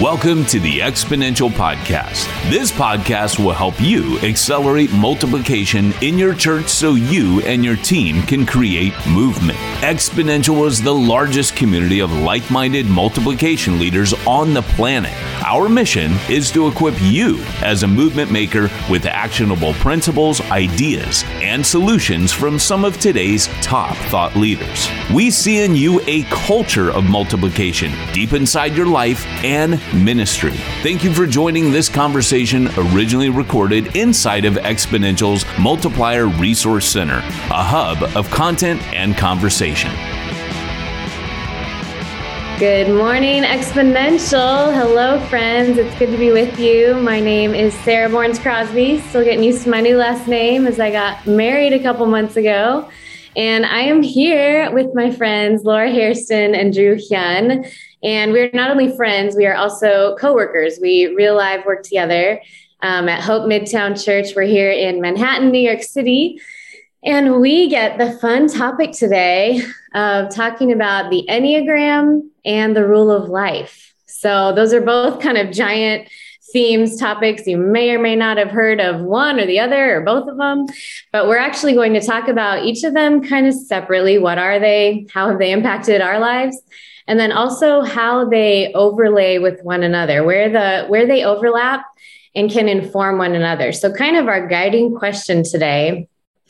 Welcome to the Exponential Podcast. This podcast will help you accelerate multiplication in your church so you and your team can create movement. Exponential is the largest community of like minded multiplication leaders on the planet. Our mission is to equip you as a movement maker with actionable principles, ideas, and solutions from some of today's top thought leaders. We see in you a culture of multiplication deep inside your life and ministry. Thank you for joining this conversation originally recorded inside of Exponential's Multiplier Resource Center, a hub of content and conversation. Good morning, Exponential. Hello, friends. It's good to be with you. My name is Sarah Borns Crosby. Still getting used to my new last name as I got married a couple months ago. And I am here with my friends Laura Hairston and Drew Hyun. And we're not only friends, we are also coworkers. We real live work together um, at Hope Midtown Church. We're here in Manhattan, New York City. And we get the fun topic today of talking about the Enneagram and the rule of life. So, those are both kind of giant themes, topics. You may or may not have heard of one or the other or both of them, but we're actually going to talk about each of them kind of separately. What are they? How have they impacted our lives? and then also how they overlay with one another, where the where they overlap and can inform one another. So kind of our guiding question today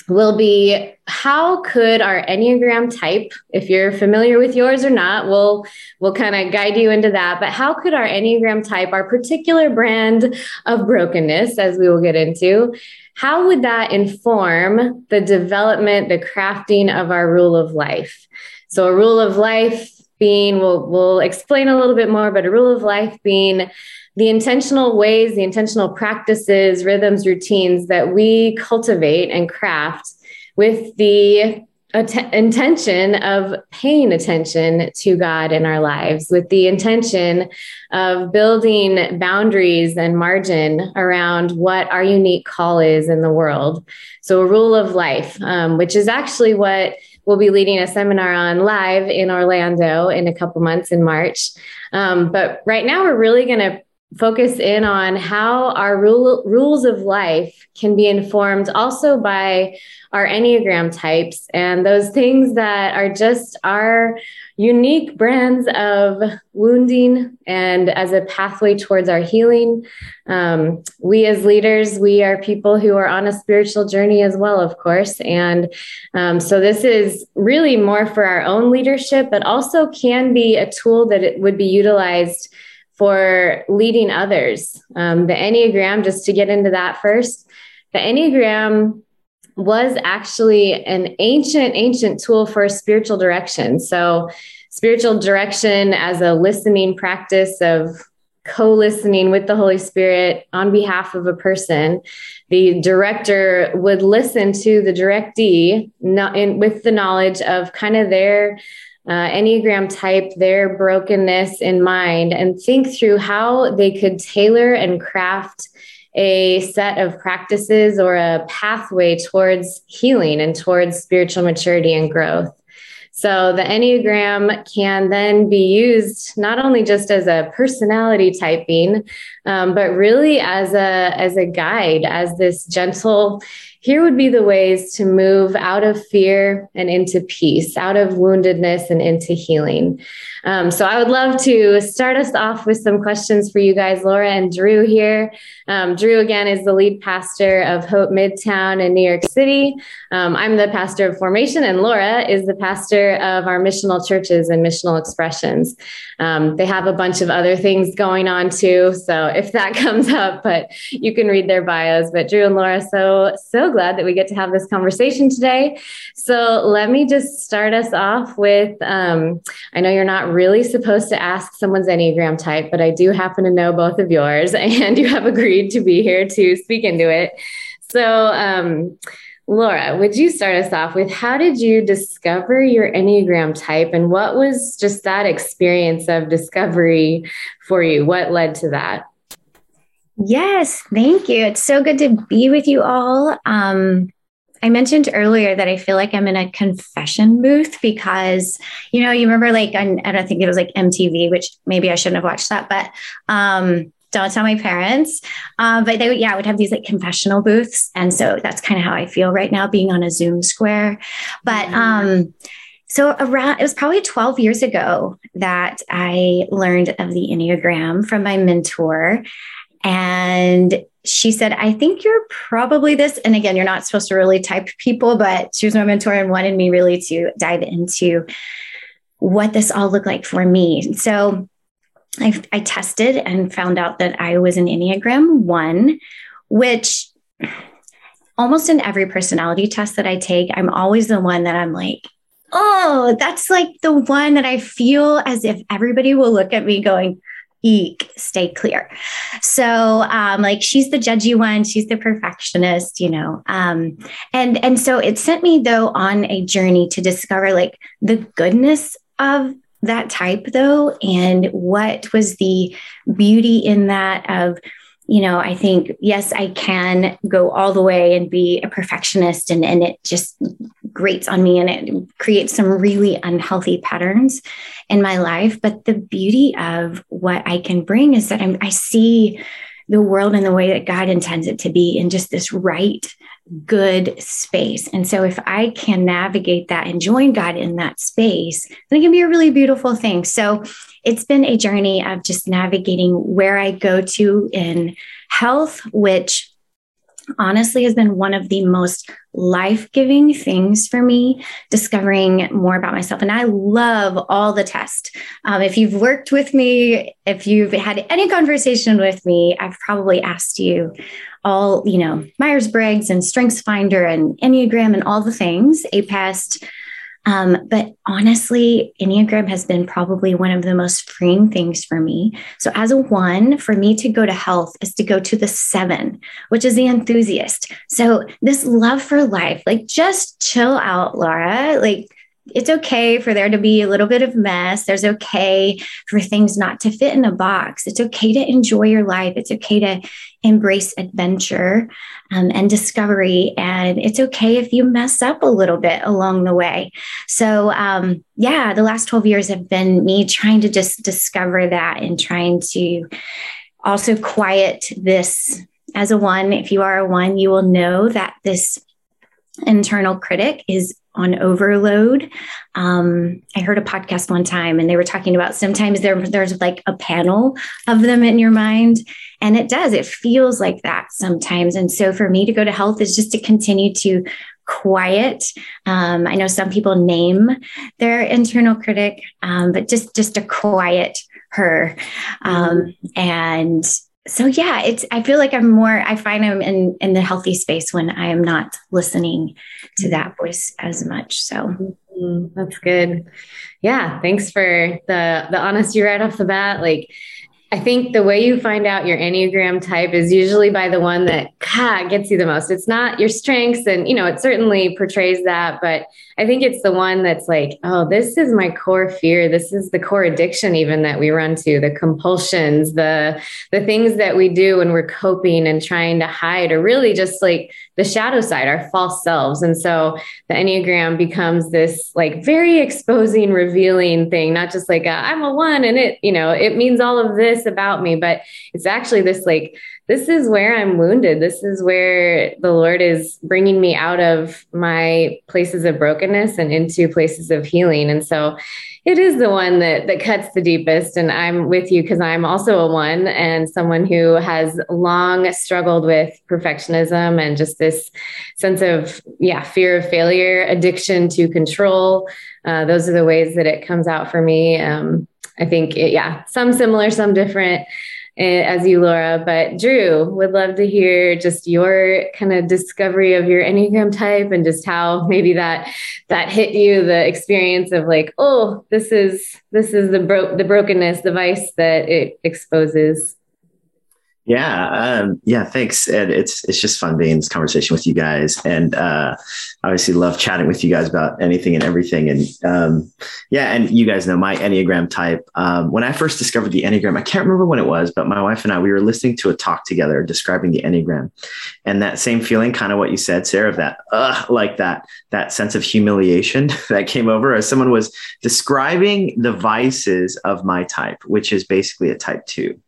will be how could our enneagram type if you're familiar with yours or not we'll we'll kind of guide you into that but how could our enneagram type our particular brand of brokenness as we will get into how would that inform the development the crafting of our rule of life? So a rule of life being, we'll, we'll explain a little bit more, but a rule of life being the intentional ways, the intentional practices, rhythms, routines that we cultivate and craft with the att- intention of paying attention to God in our lives, with the intention of building boundaries and margin around what our unique call is in the world. So, a rule of life, um, which is actually what we'll be leading a seminar on live in Orlando in a couple months in March. Um, but right now, we're really going to focus in on how our rule, rules of life can be informed also by our Enneagram types and those things that are just our unique brands of wounding and as a pathway towards our healing. Um, we, as leaders, we are people who are on a spiritual journey as well, of course. And um, so this is really more for our own leadership, but also can be a tool that it would be utilized for leading others. Um, the Enneagram, just to get into that first, the Enneagram was actually an ancient, ancient tool for spiritual direction. So, spiritual direction as a listening practice of co listening with the Holy Spirit on behalf of a person. The director would listen to the directee not in, with the knowledge of kind of their uh, Enneagram type, their brokenness in mind, and think through how they could tailor and craft a set of practices or a pathway towards healing and towards spiritual maturity and growth. So the Enneagram can then be used not only just as a personality typing, um, but really as a as a guide, as this gentle here would be the ways to move out of fear and into peace, out of woundedness and into healing. Um, so I would love to start us off with some questions for you guys, Laura and Drew here. Um, Drew, again, is the lead pastor of Hope Midtown in New York City. Um, I'm the pastor of Formation, and Laura is the pastor of our missional churches and missional expressions. Um, they have a bunch of other things going on too. So if that comes up, but you can read their bios. But Drew and Laura, so, so glad that we get to have this conversation today. So let me just start us off with um, I know you're not really supposed to ask someone's Enneagram type, but I do happen to know both of yours, and you have agreed to be here to speak into it. So, um, Laura, would you start us off with how did you discover your Enneagram type and what was just that experience of discovery for you? What led to that? Yes, thank you. It's so good to be with you all. Um, I mentioned earlier that I feel like I'm in a confession booth because, you know, you remember like, I, I don't think it was like MTV, which maybe I shouldn't have watched that, but um, don't tell my parents. Um, but they would, yeah, would have these like confessional booths. And so that's kind of how I feel right now being on a Zoom square. But, mm-hmm. um, so around it was probably 12 years ago that I learned of the Enneagram from my mentor. And she said, I think you're probably this. And again, you're not supposed to really type people, but she was my mentor and wanted me really to dive into what this all looked like for me. So I, I tested and found out that I was an Enneagram one, which almost in every personality test that I take, I'm always the one that I'm like, oh, that's like the one that I feel as if everybody will look at me going, eek, stay clear. So, um, like she's the judgy one, she's the perfectionist, you know. Um, and and so it sent me though on a journey to discover like the goodness of that type though and what was the beauty in that of you know i think yes i can go all the way and be a perfectionist and, and it just grates on me and it creates some really unhealthy patterns in my life but the beauty of what i can bring is that I'm, i see the world in the way that god intends it to be in just this right good space. And so if I can navigate that and join God in that space, then it can be a really beautiful thing. So it's been a journey of just navigating where I go to in health, which honestly has been one of the most life giving things for me, discovering more about myself. And I love all the tests. Um, if you've worked with me, if you've had any conversation with me, I've probably asked you all, you know, Myers Briggs and Strengths Finder and Enneagram and all the things, APEST. Um, but honestly, Enneagram has been probably one of the most freeing things for me. So, as a one, for me to go to health is to go to the seven, which is the enthusiast. So, this love for life, like just chill out, Laura. Like, it's okay for there to be a little bit of mess. There's okay for things not to fit in a box. It's okay to enjoy your life. It's okay to embrace adventure um, and discovery. And it's okay if you mess up a little bit along the way. So, um, yeah, the last 12 years have been me trying to just discover that and trying to also quiet this as a one. If you are a one, you will know that this internal critic is on overload. Um, I heard a podcast one time and they were talking about sometimes there, there's like a panel of them in your mind. And it does, it feels like that sometimes. And so for me to go to health is just to continue to quiet. Um, I know some people name their internal critic, um, but just just to quiet her um, and so yeah, it's I feel like I'm more I find I'm in in the healthy space when I am not listening to mm-hmm. that voice as much. So mm-hmm. that's good. Yeah, thanks for the the honesty right off the bat. Like I think the way you find out your Enneagram type is usually by the one that God, gets you the most. It's not your strengths, and you know, it certainly portrays that, but I think it's the one that's like, oh, this is my core fear. This is the core addiction, even that we run to, the compulsions, the the things that we do when we're coping and trying to hide, or really just like the shadow side, our false selves. And so the Enneagram becomes this like very exposing, revealing thing, not just like i am a one and it, you know, it means all of this about me, but it's actually this like this is where I'm wounded. This is where the Lord is bringing me out of my places of brokenness and into places of healing. And so it is the one that that cuts the deepest and I'm with you because I'm also a one and someone who has long struggled with perfectionism and just this sense of yeah, fear of failure, addiction to control. Uh, those are the ways that it comes out for me. Um, I think, it, yeah, some similar, some different. Eh, as you, Laura. But Drew, would love to hear just your kind of discovery of your Enneagram type and just how maybe that that hit you, the experience of like, oh, this is this is the the brokenness, the vice that it exposes. Yeah, um, yeah. Thanks, and it's it's just fun being in this conversation with you guys, and uh, obviously love chatting with you guys about anything and everything. And um, yeah, and you guys know my Enneagram type. Um, when I first discovered the Enneagram, I can't remember when it was, but my wife and I we were listening to a talk together describing the Enneagram, and that same feeling, kind of what you said, Sarah, of that, uh, like that that sense of humiliation that came over as someone was describing the vices of my type, which is basically a type two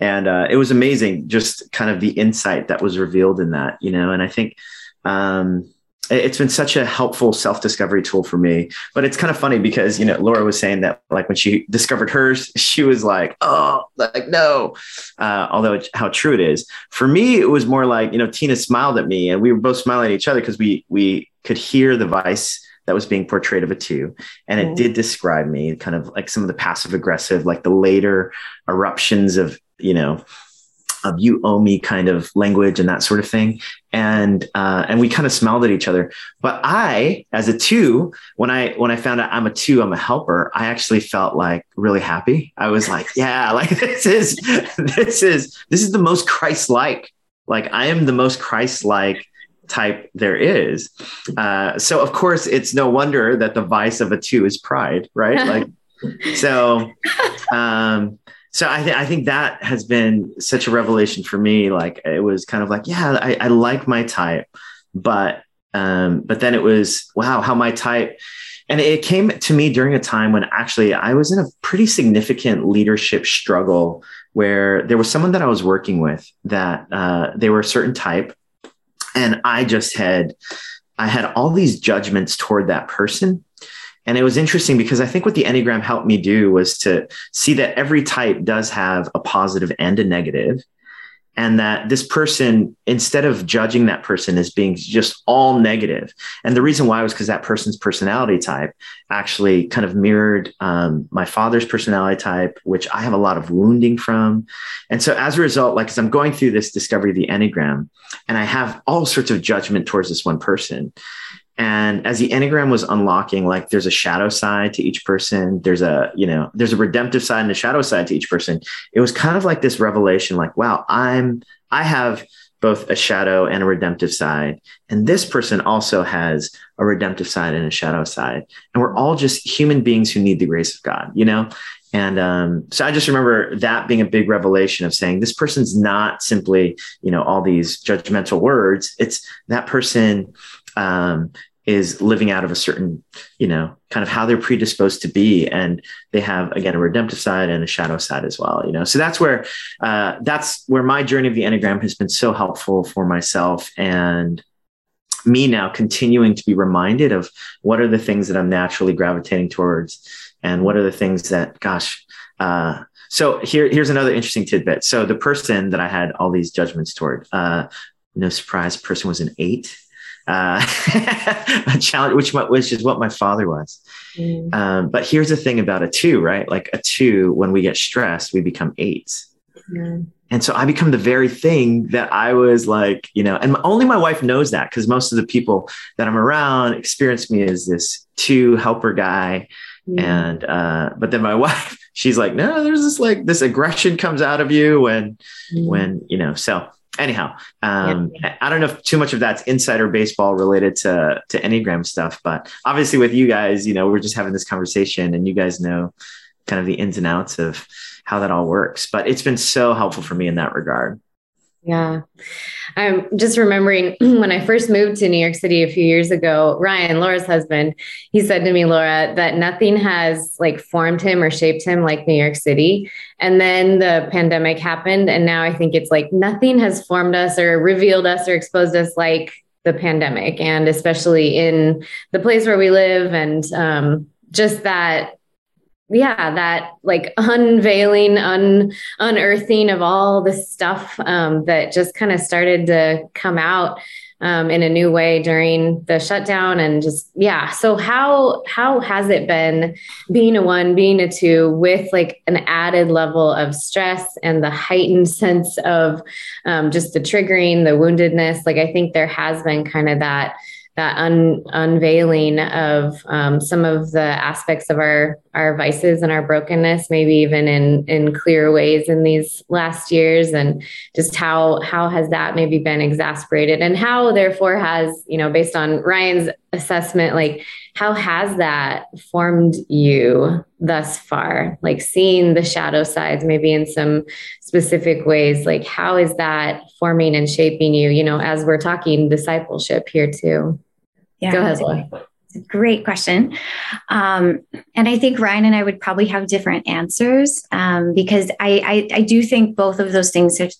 and uh, it was amazing just kind of the insight that was revealed in that you know and i think um, it's been such a helpful self-discovery tool for me but it's kind of funny because you know laura was saying that like when she discovered hers she was like oh like no uh, although how true it is for me it was more like you know tina smiled at me and we were both smiling at each other because we we could hear the vice that was being portrayed of a two. And it mm. did describe me kind of like some of the passive aggressive, like the later eruptions of you know, of you owe me kind of language and that sort of thing. And uh, and we kind of smiled at each other. But I, as a two, when I when I found out I'm a two, I'm a helper, I actually felt like really happy. I was like, yeah, like this is this is this is the most Christ-like. Like I am the most Christ-like type there is. Uh, so of course, it's no wonder that the vice of a two is pride, right? Like so um so I, th- I think that has been such a revelation for me. Like it was kind of like, yeah, I, I like my type, but um, but then it was wow, how my type, and it came to me during a time when actually I was in a pretty significant leadership struggle where there was someone that I was working with that uh, they were a certain type, and I just had I had all these judgments toward that person and it was interesting because I think what the Enneagram helped me do was to see that every type does have a positive and a negative, and that this person, instead of judging that person as being just all negative, and the reason why was because that person's personality type actually kind of mirrored um, my father's personality type, which I have a lot of wounding from. And so as a result, like as I'm going through this discovery of the Enneagram, and I have all sorts of judgment towards this one person and as the enneagram was unlocking like there's a shadow side to each person. There's a you know there's a redemptive side and a shadow side to each person. It was kind of like this revelation like wow i'm i have both a shadow and a redemptive side. And this person also has a redemptive side and a shadow side. And we're all just human beings who need the grace of god you know? And um, so I just remember that being a big revelation of saying this person's not simply, you know, all these judgmental words. It's that person um, is living out of a certain, you know, kind of how they're predisposed to be, and they have again a redemptive side and a shadow side as well. You know, so that's where uh, that's where my journey of the enneagram has been so helpful for myself and me now continuing to be reminded of what are the things that I'm naturally gravitating towards, and what are the things that, gosh. Uh, so here, here's another interesting tidbit. So the person that I had all these judgments toward, uh, no surprise, person was an eight uh, a challenge, which which is what my father was. Mm. Um, but here's the thing about a two, right? Like a two, when we get stressed, we become eights. Mm. And so I become the very thing that I was like, you know, and only my wife knows that because most of the people that I'm around experience me as this two helper guy. Mm. And, uh, but then my wife, she's like, no, there's this like this aggression comes out of you when, mm. when, you know, so anyhow, um, yeah. I don't know if too much of that's insider baseball related to to Enneagram stuff, but obviously with you guys, you know, we're just having this conversation, and you guys know kind of the ins and outs of how that all works. But it's been so helpful for me in that regard. Yeah. I'm just remembering when I first moved to New York City a few years ago, Ryan, Laura's husband, he said to me, Laura, that nothing has like formed him or shaped him like New York City. And then the pandemic happened. And now I think it's like nothing has formed us or revealed us or exposed us like the pandemic. And especially in the place where we live and um, just that yeah that like unveiling un unearthing of all the stuff um, that just kind of started to come out um, in a new way during the shutdown and just yeah. So how how has it been being a one being a two with like an added level of stress and the heightened sense of um, just the triggering the woundedness? Like i think there has been kind of that that un- unveiling of um, some of the aspects of our our vices and our brokenness, maybe even in in clear ways in these last years, and just how how has that maybe been exasperated, and how therefore has you know based on Ryan's assessment, like how has that formed you thus far? Like seeing the shadow sides, maybe in some specific ways, like how is that forming and shaping you? You know, as we're talking discipleship here too. Yeah, Go ahead, Laura. Great question. Um, and I think Ryan and I would probably have different answers um, because I, I, I, do think both of those things have,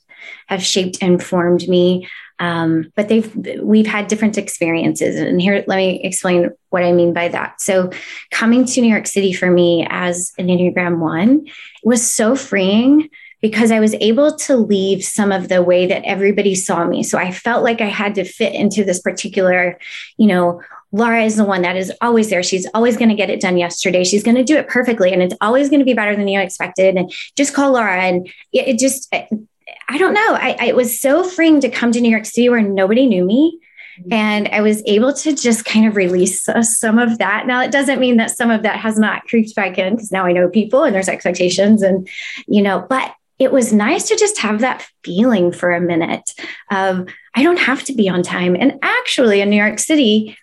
have shaped and formed me. Um, but they've we've had different experiences, and here let me explain what I mean by that. So, coming to New York City for me as an Enneagram One was so freeing because I was able to leave some of the way that everybody saw me. So I felt like I had to fit into this particular, you know, Laura is the one that is always there. She's always going to get it done yesterday. She's going to do it perfectly and it's always going to be better than you expected. And just call Laura. And it, it just, I don't know. I, I, it was so freeing to come to New York City where nobody knew me. And I was able to just kind of release uh, some of that. Now, it doesn't mean that some of that has not creeped back in because now I know people and there's expectations and, you know, but it was nice to just have that feeling for a minute of I don't have to be on time. And actually, in New York City,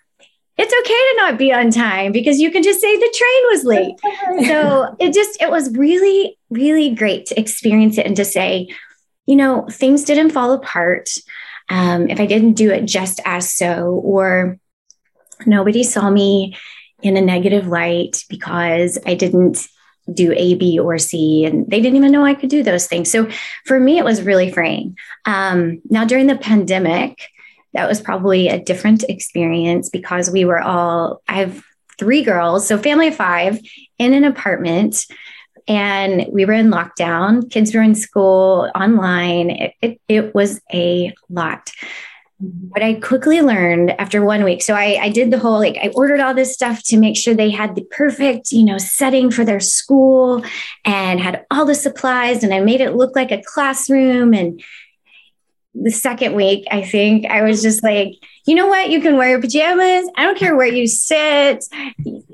it's okay to not be on time because you can just say the train was late. so it just, it was really, really great to experience it and to say, you know, things didn't fall apart. Um, if I didn't do it just as so, or nobody saw me in a negative light because I didn't do A, B, or C. And they didn't even know I could do those things. So for me, it was really freeing. Um, now, during the pandemic, that was probably a different experience because we were all, I have three girls, so family of five in an apartment. And we were in lockdown. Kids were in school online. It, it, it was a lot what I quickly learned after one week. So I, I, did the whole like I ordered all this stuff to make sure they had the perfect, you know, setting for their school and had all the supplies and I made it look like a classroom. And the second week, I think I was just like, you know what? You can wear your pajamas. I don't care where you sit.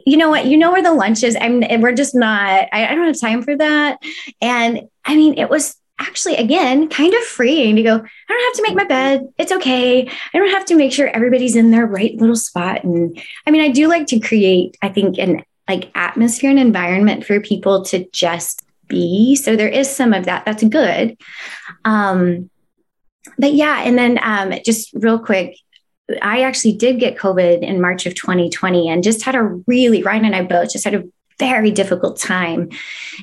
You know what? You know where the lunch is. I'm we're just not, I, I don't have time for that. And I mean, it was actually again kind of freeing to go i don't have to make my bed. It's okay. I don't have to make sure everybody's in their right little spot. And i mean i do like to create i think an like atmosphere and environment for people to just be. So there is some of that. That's good. Um but yeah and then um just real quick I actually did get COVID in March of 2020 and just had a really, Ryan and I both just had a very difficult time.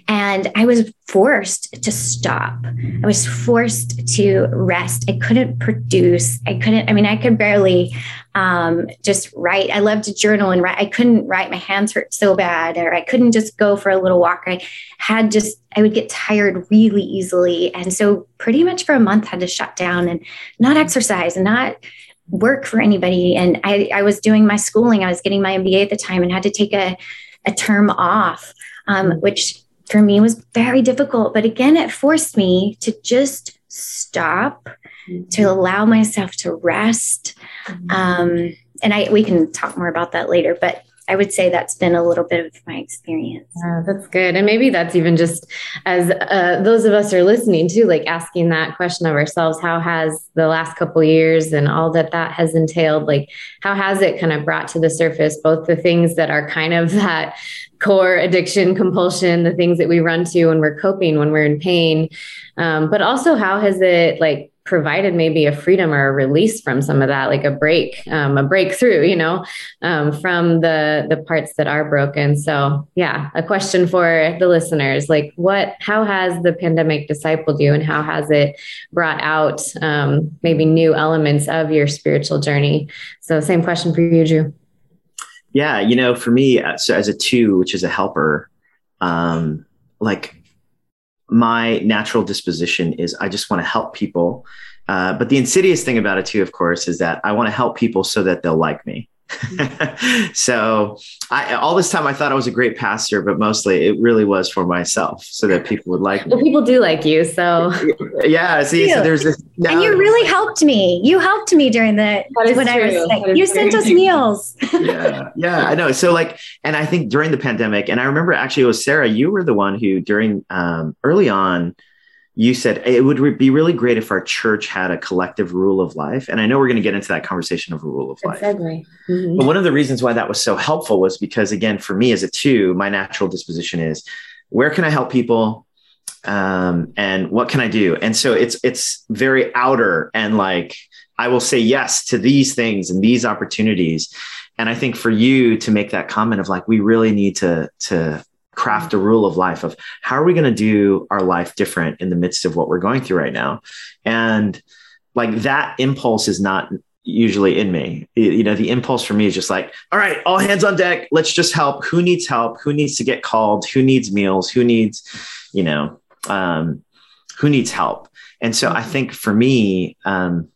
And I was forced to stop. I was forced to rest. I couldn't produce. I couldn't, I mean, I could barely um, just write. I loved to journal and write. I couldn't write. My hands hurt so bad, or I couldn't just go for a little walk. I had just, I would get tired really easily. And so, pretty much for a month, had to shut down and not exercise and not work for anybody. And I, I was doing my schooling. I was getting my MBA at the time and had to take a a term off, um, mm-hmm. which for me was very difficult. But again, it forced me to just stop, mm-hmm. to allow myself to rest. Mm-hmm. Um, and I we can talk more about that later, but I would say that's been a little bit of my experience. Yeah, that's good. And maybe that's even just as uh, those of us are listening to, like asking that question of ourselves, how has the last couple years and all that that has entailed, like how has it kind of brought to the surface both the things that are kind of that core addiction compulsion the things that we run to when we're coping when we're in pain um, but also how has it like provided maybe a freedom or a release from some of that, like a break, um, a breakthrough, you know, um, from the the parts that are broken. So yeah, a question for the listeners: like, what, how has the pandemic discipled you, and how has it brought out um, maybe new elements of your spiritual journey? So same question for you, Drew. Yeah, you know, for me, uh, so as a two, which is a helper, um, like my natural disposition is I just want to help people. Uh, but the insidious thing about it too, of course, is that I want to help people so that they'll like me. so I, all this time I thought I was a great pastor, but mostly it really was for myself so that people would like me. Well, people do like you. So yeah, see, so there's this. and you really helped me. You helped me during the, when true. I was sick. You sent us meals. yeah. Yeah, I know. So like, and I think during the pandemic, and I remember actually it was Sarah, you were the one who during um, early on, you said it would re- be really great if our church had a collective rule of life. And I know we're going to get into that conversation of a rule of life. Exactly. Mm-hmm. But one of the reasons why that was so helpful was because, again, for me as a two, my natural disposition is where can I help people? Um, and what can I do? And so it's it's very outer and like I will say yes to these things and these opportunities. And I think for you to make that comment of like we really need to to craft a rule of life of how are we going to do our life different in the midst of what we're going through right now? And like that impulse is not usually in me. You know the impulse for me is just like all right all hands on deck. Let's just help. Who needs help? Who needs to get called? Who needs meals? Who needs you know um, who needs help? And so i think for me um,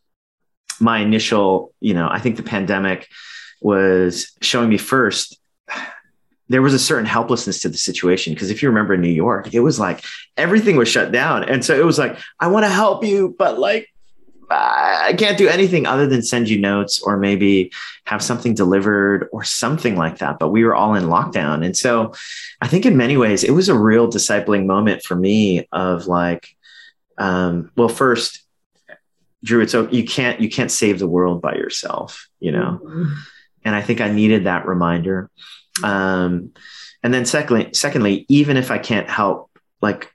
my initial you know i think the pandemic was showing me first there was a certain helplessness to the situation because if you remember in New York, it was like everything was shut down, and so it was like I want to help you, but like I can't do anything other than send you notes or maybe have something delivered or something like that. But we were all in lockdown, and so I think in many ways it was a real discipling moment for me of like, um, well, first, Drew, it's you can't you can't save the world by yourself, you know, mm-hmm. and I think I needed that reminder. Um, and then secondly, secondly, even if I can't help, like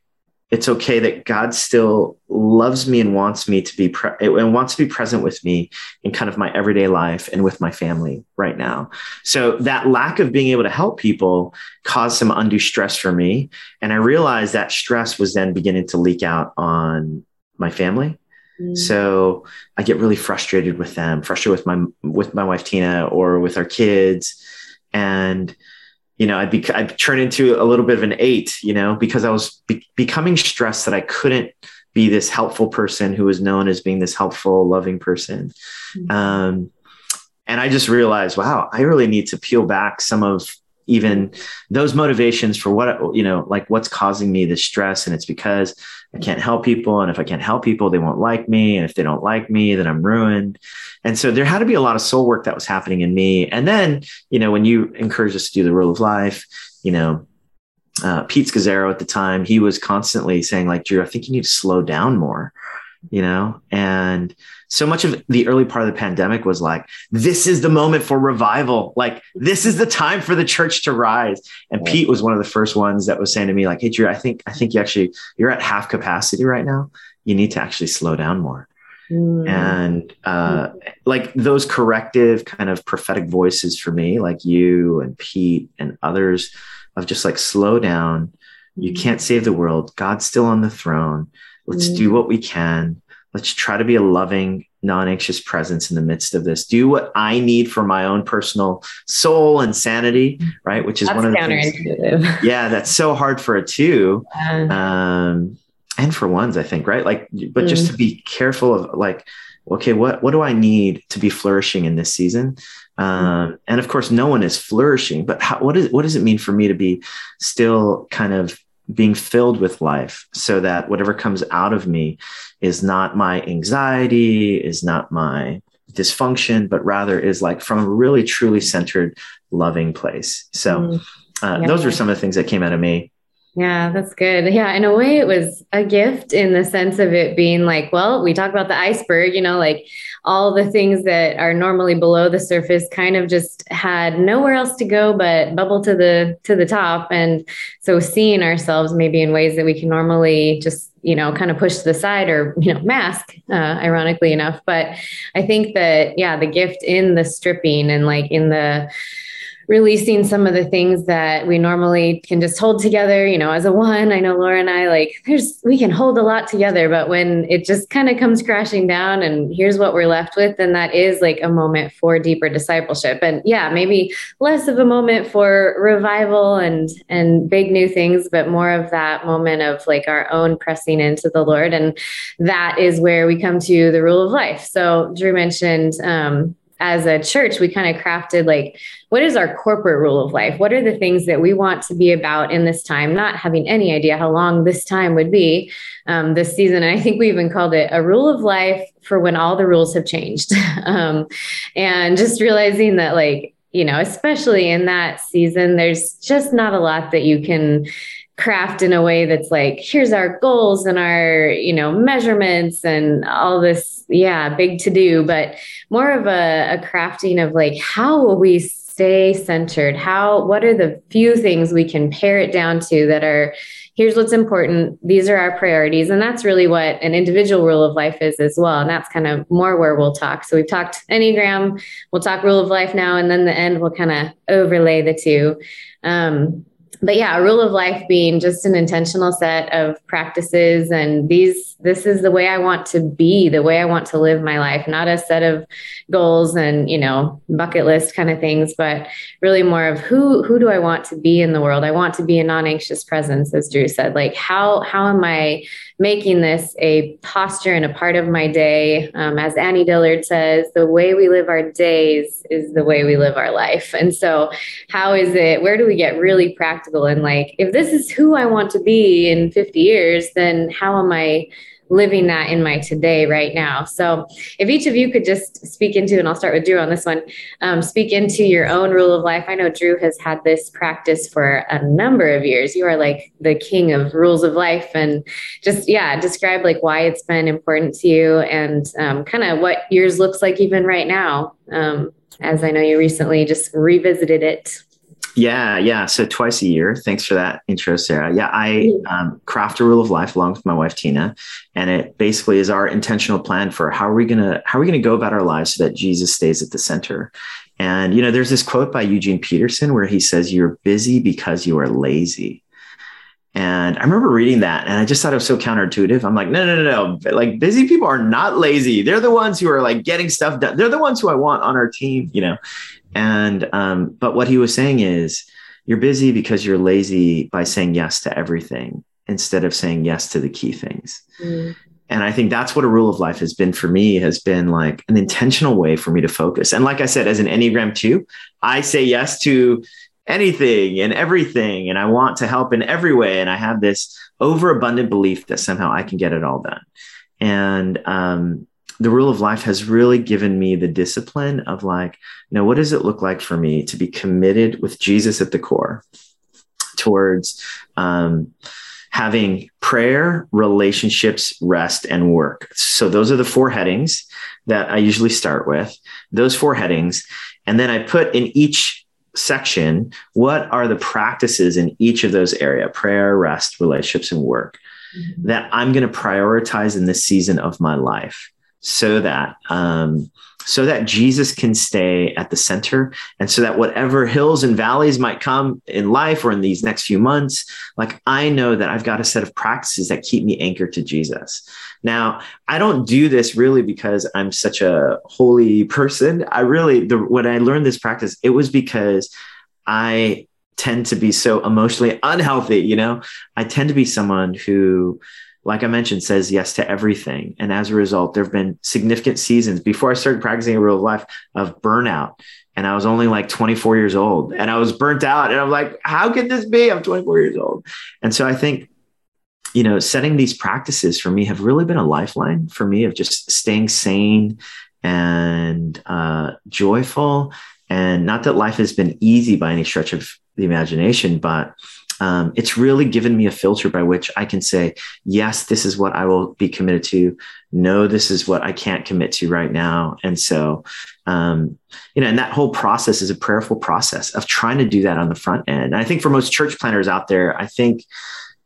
it's okay that God still loves me and wants me to be pre- and wants to be present with me in kind of my everyday life and with my family right now. So that lack of being able to help people caused some undue stress for me, and I realized that stress was then beginning to leak out on my family. Mm. So I get really frustrated with them, frustrated with my with my wife Tina or with our kids and you know, I'd be I'd turn into a little bit of an eight, you know, because I was be- becoming stressed that I couldn't be this helpful person who was known as being this helpful, loving person. Mm-hmm. Um, and I just realized, wow, I really need to peel back some of even those motivations for what you know like what's causing me this stress. And it's because i can't help people. And if i can't help people they won't like me. And if they don't like me then i'm ruined. And so there had to be a lot of soul work that was happening in me. And then you know when you encourage us to do the rule of life you know uh, pete scazzero at the time he was constantly saying like drew i think you need to slow down more you know and so much of the early part of the pandemic was like this is the moment for revival like this is the time for the church to rise and right. pete was one of the first ones that was saying to me like hey drew i think i think you actually you're at half capacity right now you need to actually slow down more mm. and uh, mm. like those corrective kind of prophetic voices for me like you and pete and others of just like slow down you mm. can't save the world god's still on the throne let's mm. do what we can. Let's try to be a loving non-anxious presence in the midst of this. Do what i need for my own personal soul and sanity right? Which is that's one of the counterintuitive. Things, yeah that's so hard for a two. Um, and for ones i think right? Like but mm. just to be careful of like okay what what do i need to be flourishing in this season? Um, and of course no one is flourishing but how, what is what does it mean for me to be still kind of being filled with life so that whatever comes out of me is not my anxiety, is not my dysfunction, but rather is like from a really truly centered, loving place. So, mm. uh, yeah. those were some of the things that came out of me. Yeah, that's good. Yeah, in a way, it was a gift in the sense of it being like, well, we talk about the iceberg, you know, like all the things that are normally below the surface kind of just had nowhere else to go but bubble to the to the top. And so seeing ourselves maybe in ways that we can normally just you know kind of push to the side or you know mask uh, ironically enough but i think that yeah the gift in the stripping and like in the releasing some of the things that we normally can just hold together you know as a one. I know laura and i like there's we can hold a lot together but when it just kind of comes crashing down and here's what we're left with then that is like a moment for deeper discipleship. And yeah maybe less of a moment for revival and and big new things but more of that moment of like our own pressing into the lord. And that is where we come to the rule of life. So drew mentioned um as a church, we kind of crafted like, what is our corporate rule of life? What are the things that we want to be about in this time? Not having any idea how long this time would be um, this season. And I think we even called it a rule of life for when all the rules have changed. um, and just realizing that, like, you know, especially in that season, there's just not a lot that you can craft in a way that's like here's our goals and our you know measurements and all this yeah big to do but more of a, a crafting of like how will we stay centered? How what are the few things we can pare it down to that are here's what's important these are our priorities and that's really what an individual rule of life is as well and that's kind of more where we'll talk. So we've talked enneagram we'll talk rule of life now and then the end we'll kind of overlay the two. Um, but yeah, a rule of life being just an intentional set of practices and these this is the way I want to be, the way I want to live my life, not a set of goals and, you know, bucket list kind of things, but really more of who who do I want to be in the world? I want to be a non-anxious presence as Drew said. Like how how am I making this a posture and a part of my day? Um, as Annie Dillard says, the way we live our days is the way we live our life. And so how is it where do we get really practical and like if this is who I want to be in 50 years, then how am I living that in my today right now. So, if each of you could just speak into, and I'll start with Drew on this one, um, speak into your own rule of life. I know Drew has had this practice for a number of years. You are like the king of rules of life, and just yeah, describe like why it's been important to you, and um, kind of what yours looks like even right now. Um, as I know you recently just revisited it. Yeah, yeah. So twice a year. Thanks for that intro, Sarah. Yeah, I um, craft a rule of life along with my wife Tina, and it basically is our intentional plan for how are we gonna how are we gonna go about our lives so that Jesus stays at the center. And you know, there's this quote by Eugene Peterson where he says, "You're busy because you are lazy." And I remember reading that and I just thought it was so counterintuitive. I'm like, no, no, no, no. Like busy people are not lazy. They're the ones who are like getting stuff done. They're the ones who I want on our team, you know? And, um, but what he was saying is you're busy because you're lazy by saying yes to everything instead of saying yes to the key things. Mm. And I think that's what a rule of life has been for me, has been like an intentional way for me to focus. And like I said, as an Enneagram 2, I say yes to anything and everything. And I want to help in every way. And I have this overabundant belief that somehow I can get it all done. And um, the rule of life has really given me the discipline of like, now, what does it look like for me to be committed with Jesus at the core towards um, having prayer, relationships, rest, and work. So those are the four headings that I usually start with, those four headings. And then I put in each section what are the practices in each of those area prayer rest relationships and work mm-hmm. that i'm going to prioritize in this season of my life so that um, so that Jesus can stay at the center and so that whatever hills and valleys might come in life or in these next few months, like I know that I've got a set of practices that keep me anchored to Jesus. Now, I don't do this really because I'm such a holy person. I really, the, when I learned this practice, it was because I tend to be so emotionally unhealthy. You know, I tend to be someone who like I mentioned, says yes to everything. And as a result, there have been significant seasons before I started practicing a real life of burnout. And I was only like 24 years old and I was burnt out. And I'm like, how can this be? I'm 24 years old. And so I think, you know, setting these practices for me have really been a lifeline for me of just staying sane and uh, joyful. And not that life has been easy by any stretch of the imagination, but um, it's really given me a filter by which I can say, yes, this is what I will be committed to. No, this is what I can't commit to right now. And so, um, you know, and that whole process is a prayerful process of trying to do that on the front end. And I think for most church planters out there, I think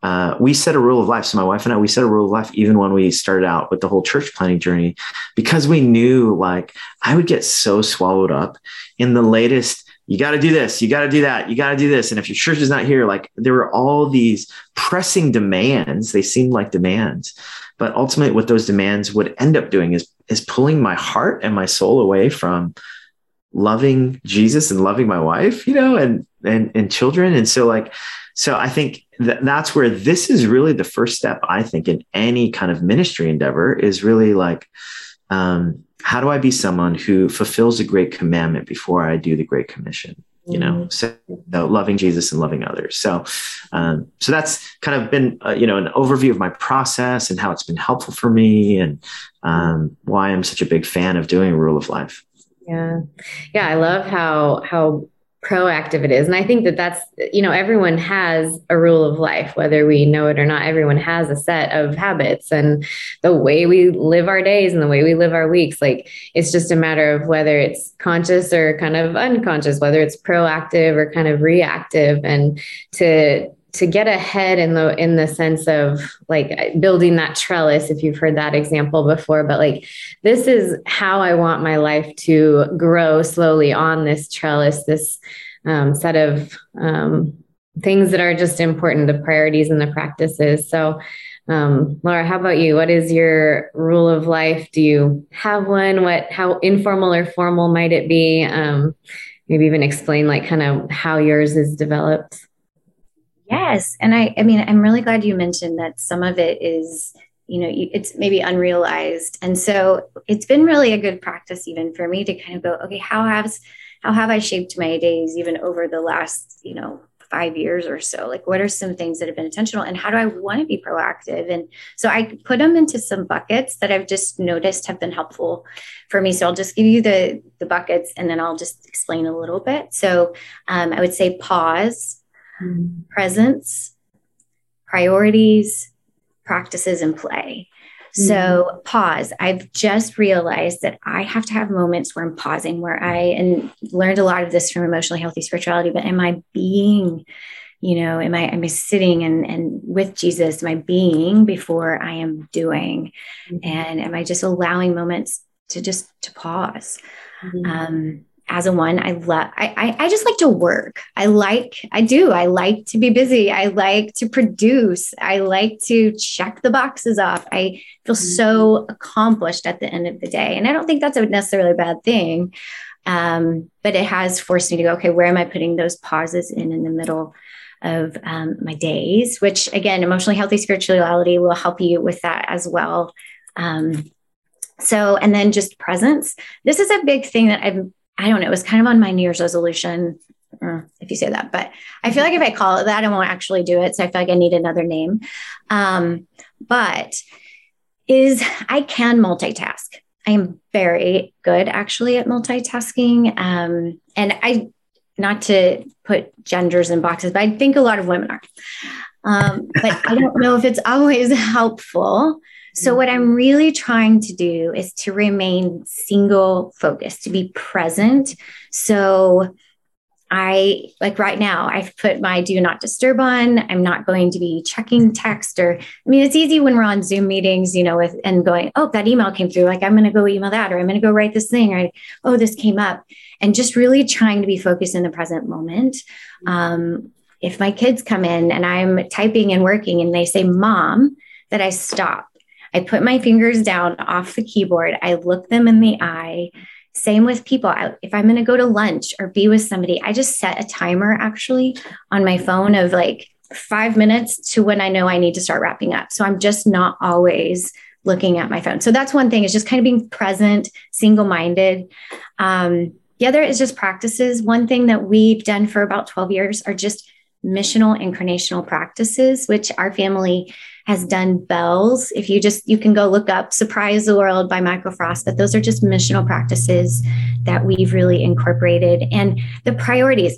uh, we set a rule of life. So my wife and I, we set a rule of life even when we started out with the whole church planting journey, because we knew like I would get so swallowed up in the latest you got to do this, you got to do that, you got to do this. And if your church is not here, like there were all these pressing demands. They seemed like demands, but ultimately, what those demands would end up doing is is pulling my heart and my soul away from loving Jesus and loving my wife, you know, and and and children. And so, like, so I think that that's where this is really the first step. I think in any kind of ministry endeavor is really like um, how do I be someone who fulfills the great commandment before I do the great commission? You know, so, so, loving Jesus and loving others. So, um, so that's kind of been, uh, you know, an overview of my process and how it's been helpful for me and um, why I'm such a big fan of doing rule of life. Yeah, yeah, I love how how proactive it is. And I think that that's, you know, everyone has a rule of life, whether we know it or not. Everyone has a set of habits and the way we live our days and the way we live our weeks. Like it's just a matter of whether it's conscious or kind of unconscious, whether it's proactive or kind of reactive. And to, to get ahead in the in the sense of like building that trellis if you've heard that example before but like this is how i want my life to grow slowly on this trellis this um, set of um, things that are just important the priorities and the practices. So um, laura how about you? What is your rule of life? Do you have one? What how informal or formal might it be? Um, maybe even explain like kind of how yours is developed Yes. And I, I mean, I'm really glad you mentioned that some of it is, you know, it's maybe unrealized. And so it's been really a good practice even for me to kind of go, okay, how has, how have I shaped my days even over the last, you know, five years or so? Like, what are some things that have been intentional and how do I want to be proactive? And so I put them into some buckets that I've just noticed have been helpful for me. So I'll just give you the, the buckets and then I'll just explain a little bit. So um, I would say pause, presence, priorities, practices, and play. So pause. I've just realized that I have to have moments where I'm pausing, where I and learned a lot of this from emotionally healthy spirituality, but am I being, you know, am I am I sitting and and with Jesus? Am I being before I am doing? Mm-hmm. And am I just allowing moments to just to pause? Mm-hmm. Um, as a one, I love, I, I, I, just like to work. I like, I do. I like to be busy. I like to produce. I like to check the boxes off. I feel mm-hmm. so accomplished at the end of the day. And I don't think that's a necessarily a bad thing. Um, but it has forced me to go, okay, where am I putting those pauses in in the middle of um, my days? Which again, emotionally healthy spirituality will help you with that as well. Um, so, and then just presence. This is a big thing that I've I don't know, it was kind of on my New Year's resolution, if you say that, but I feel like if I call it that, I won't actually do it. So I feel like I need another name. Um, but is I can multitask. I am very good actually at multitasking. Um, and I, not to put genders in boxes, but I think a lot of women are. Um, but I don't know if it's always helpful. So, what I'm really trying to do is to remain single focused, to be present. So, I like right now, I've put my do not disturb on. I'm not going to be checking text or, I mean, it's easy when we're on Zoom meetings, you know, with and going, oh, that email came through. Like, I'm going to go email that, or I'm going to go write this thing, or oh, this came up. And just really trying to be focused in the present moment. Um, if my kids come in and I'm typing and working and they say, mom, that I stop I put my fingers down off the keyboard. I look them in the eye. Same with people. If I'm going to go to lunch or be with somebody, I just set a timer actually on my phone of like five minutes to when I know I need to start wrapping up. So I'm just not always looking at my phone. So that's one thing is just kind of being present, single minded. Um, the other is just practices. One thing that we've done for about 12 years are just missional incarnational practices, which our family has done BELLS. If you just, you can go look up Surprise the World by Michael Frost, but those are just missional practices that we've really incorporated. And the priorities,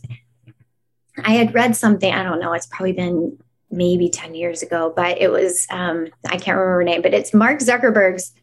I had read something, I don't know, it's probably been maybe 10 years ago, but it was, um, I can't remember her name, but it's Mark Zuckerberg's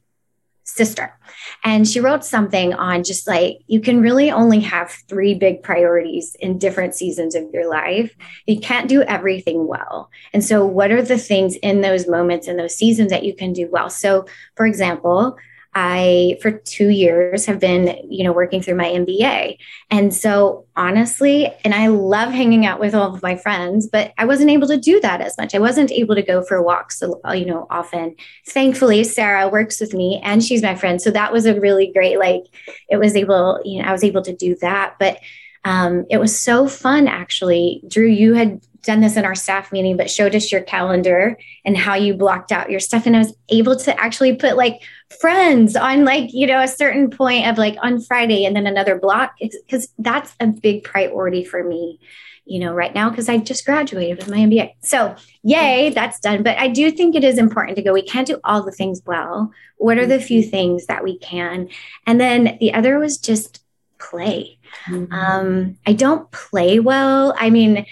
sister. And she wrote something on just like you can really only have three big priorities in different seasons of your life. You can't do everything well. And so, what are the things in those moments and those seasons that you can do well? So, for example, I, for two years, have been, you know, working through my MBA. And so, honestly, and I love hanging out with all of my friends, but I wasn't able to do that as much. I wasn't able to go for walks, uh, you know, often. Thankfully, Sarah works with me and she's my friend. So that was a really great, like, it was able, you know, I was able to do that. But um, it was so fun, actually. Drew, you had done this in our staff meeting, but showed us your calendar and how you blocked out your stuff. And I was able to actually put like friends on like, you know, a certain point of like on Friday and then another block because that's a big priority for me, you know, right now because I just graduated with my MBA. So, yay, that's done. But I do think it is important to go, we can't do all the things well. What are the few things that we can? And then the other was just play. Mm-hmm. Um, I don't play well. I mean,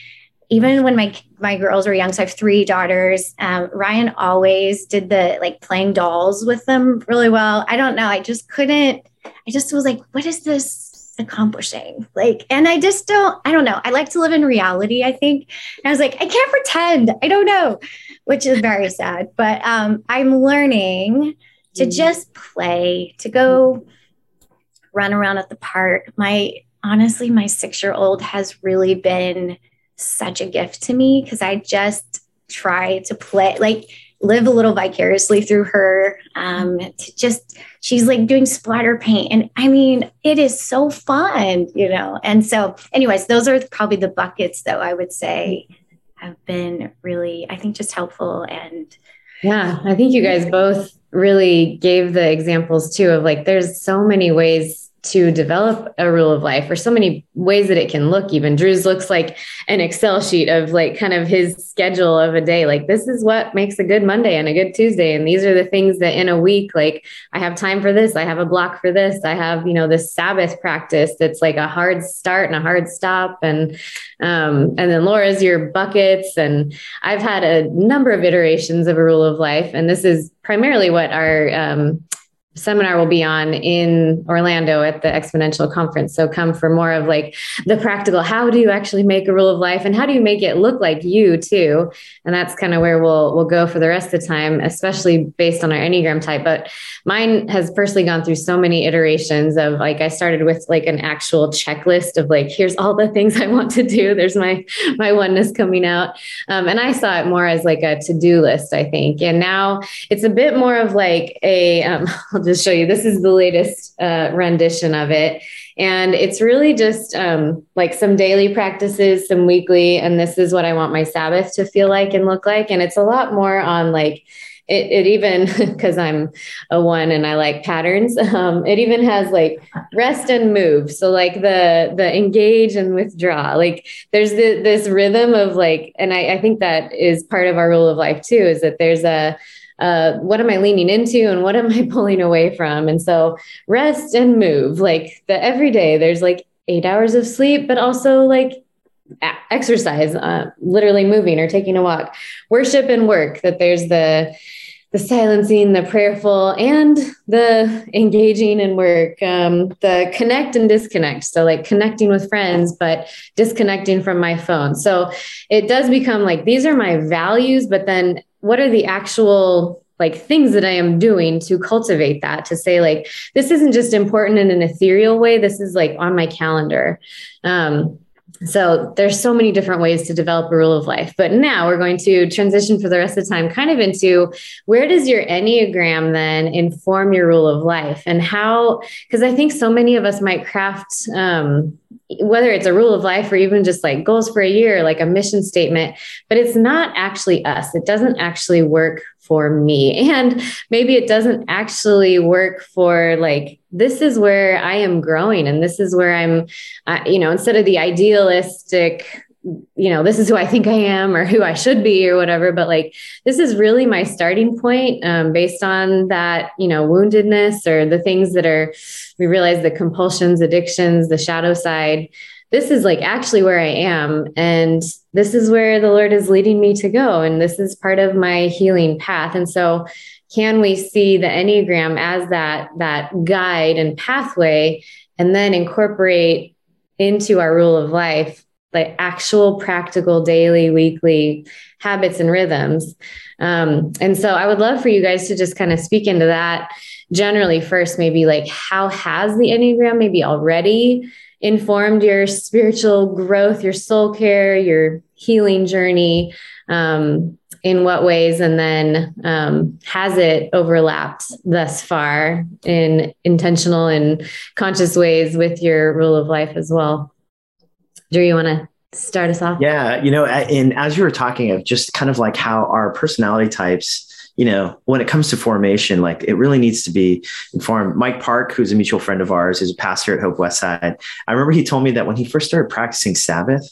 even when my my girls were young, so I have three daughters. Um, Ryan always did the like playing dolls with them really well. I don't know. I just couldn't. I just was like, what is this accomplishing? Like, and I just don't. I don't know. I like to live in reality. I think. And I was like, I can't pretend. I don't know, which is very sad. But um, I'm learning to mm. just play, to go run around at the park. My honestly, my six year old has really been such a gift to me because I just try to play, like, live a little vicariously through her. Um, to just, she's like doing splatter paint. And I mean, it is so fun, you know? And so, anyways, those are probably the buckets, though, I would say have been really, I think, just helpful. And yeah, I think you guys both really gave the examples too of like, there's so many ways to develop a rule of life or so many ways that it can look even. Drew's looks like an excel sheet of like kind of his schedule of a day. Like this is what makes a good monday and a good tuesday and these are the things that in a week like i have time for this i have a block for this i have you know this sabbath practice that's like a hard start and a hard stop and um, and then laura's your buckets and i've had a number of iterations of a rule of life and this is primarily what our um, seminar will be on in Orlando at the Exponential Conference. So come for more of like the practical how do you actually make a rule of life and how do you make it look like you too? And that's kind of where we'll we'll go for the rest of the time, especially based on our Enneagram type. But mine has personally gone through so many iterations of like I started with like an actual checklist of like here's all the things I want to do. There's my my oneness coming out. Um, and I saw it more as like a to-do list, I think. And now it's a bit more of like a um, just show you. This is the latest uh, rendition of it. And it's really just um, like some daily practices, some weekly, and this is what I want my Sabbath to feel like and look like. And it's a lot more on like, it, it even because I'm a one and I like patterns. Um, it even has like rest and move. So like the the engage and withdraw. Like there's the, this rhythm of like, and I, I think that is part of our rule of life too. Is that there's a uh, what am I leaning into and what am I pulling away from? And so rest and move, like the everyday, there's like eight hours of sleep, but also like exercise, uh, literally moving or taking a walk, worship and work, that there's the, the silencing, the prayerful, and the engaging in work, um, the connect and disconnect. So, like connecting with friends, but disconnecting from my phone. So, it does become like these are my values, but then what are the actual like things that I am doing to cultivate that to say like this isn't just important in an ethereal way this is like on my calendar um, so there's so many different ways to develop a rule of life but now we're going to transition for the rest of the time kind of into where does your enneagram then inform your rule of life and how because i think so many of us might craft um, whether it's a rule of life or even just like goals for a year, like a mission statement, but it's not actually us. It doesn't actually work for me. And maybe it doesn't actually work for like, this is where I am growing and this is where I'm, uh, you know, instead of the idealistic, you know, this is who I think I am or who I should be or whatever. But like, this is really my starting point um, based on that, you know, woundedness or the things that are, we realize the compulsions, addictions, the shadow side. This is like actually where I am. And this is where the Lord is leading me to go. And this is part of my healing path. And so, can we see the Enneagram as that, that guide and pathway and then incorporate into our rule of life like actual practical daily weekly habits and rhythms um, and so i would love for you guys to just kind of speak into that generally first maybe like how has the enneagram maybe already informed your spiritual growth your soul care your healing journey um, in what ways and then um, has it overlapped thus far in intentional and conscious ways with your rule of life as well Drew, you want to start us off? Yeah, you know, and as you were talking of just kind of like how our personality types you know, when it comes to formation, like it really needs to be informed. Mike Park, who's a mutual friend of ours, is a pastor at Hope Westside. I remember he told me that when he first started practicing Sabbath,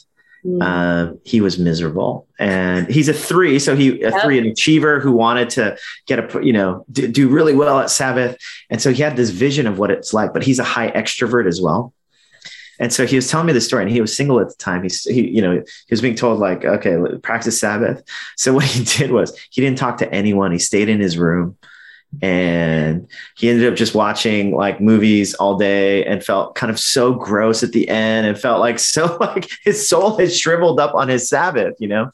mm. uh, he was miserable. And he's a three, so he a yep. three, an achiever who wanted to get a you know do, do really well at Sabbath, and so he had this vision of what it's like. But he's a high extrovert as well. And so he was telling me the story, and he was single at the time. He's, he, you know, he was being told like, okay, practice Sabbath. So what he did was he didn't talk to anyone. He stayed in his room, and he ended up just watching like movies all day, and felt kind of so gross at the end, and felt like so like his soul had shriveled up on his Sabbath, you know.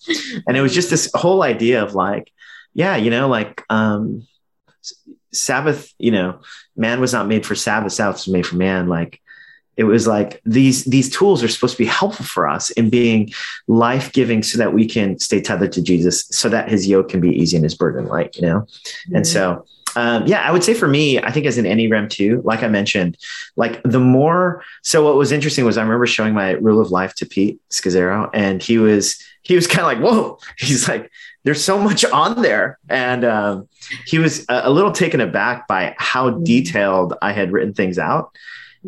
And it was just this whole idea of like, yeah, you know, like um, Sabbath, you know, man was not made for Sabbath. Sabbath was made for man. Like it was like these these tools are supposed to be helpful for us in being life-giving so that we can stay tethered to jesus so that his yoke can be easy and his burden light you know mm-hmm. and so um, yeah, I would say for me, I think as an Enneagram two, like I mentioned, like the more, so what was interesting was I remember showing my rule of life to Pete Scazzero and he was, he was kind of like, whoa, he's like, there's so much on there. And um, he was a, a little taken aback by how mm-hmm. detailed I had written things out.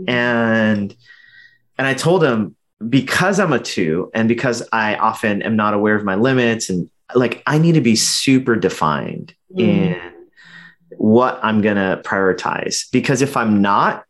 And and I told him because I'm a two and because I often am not aware of my limits and like I need to be super defined mm. in what I'm going to prioritize because if I'm not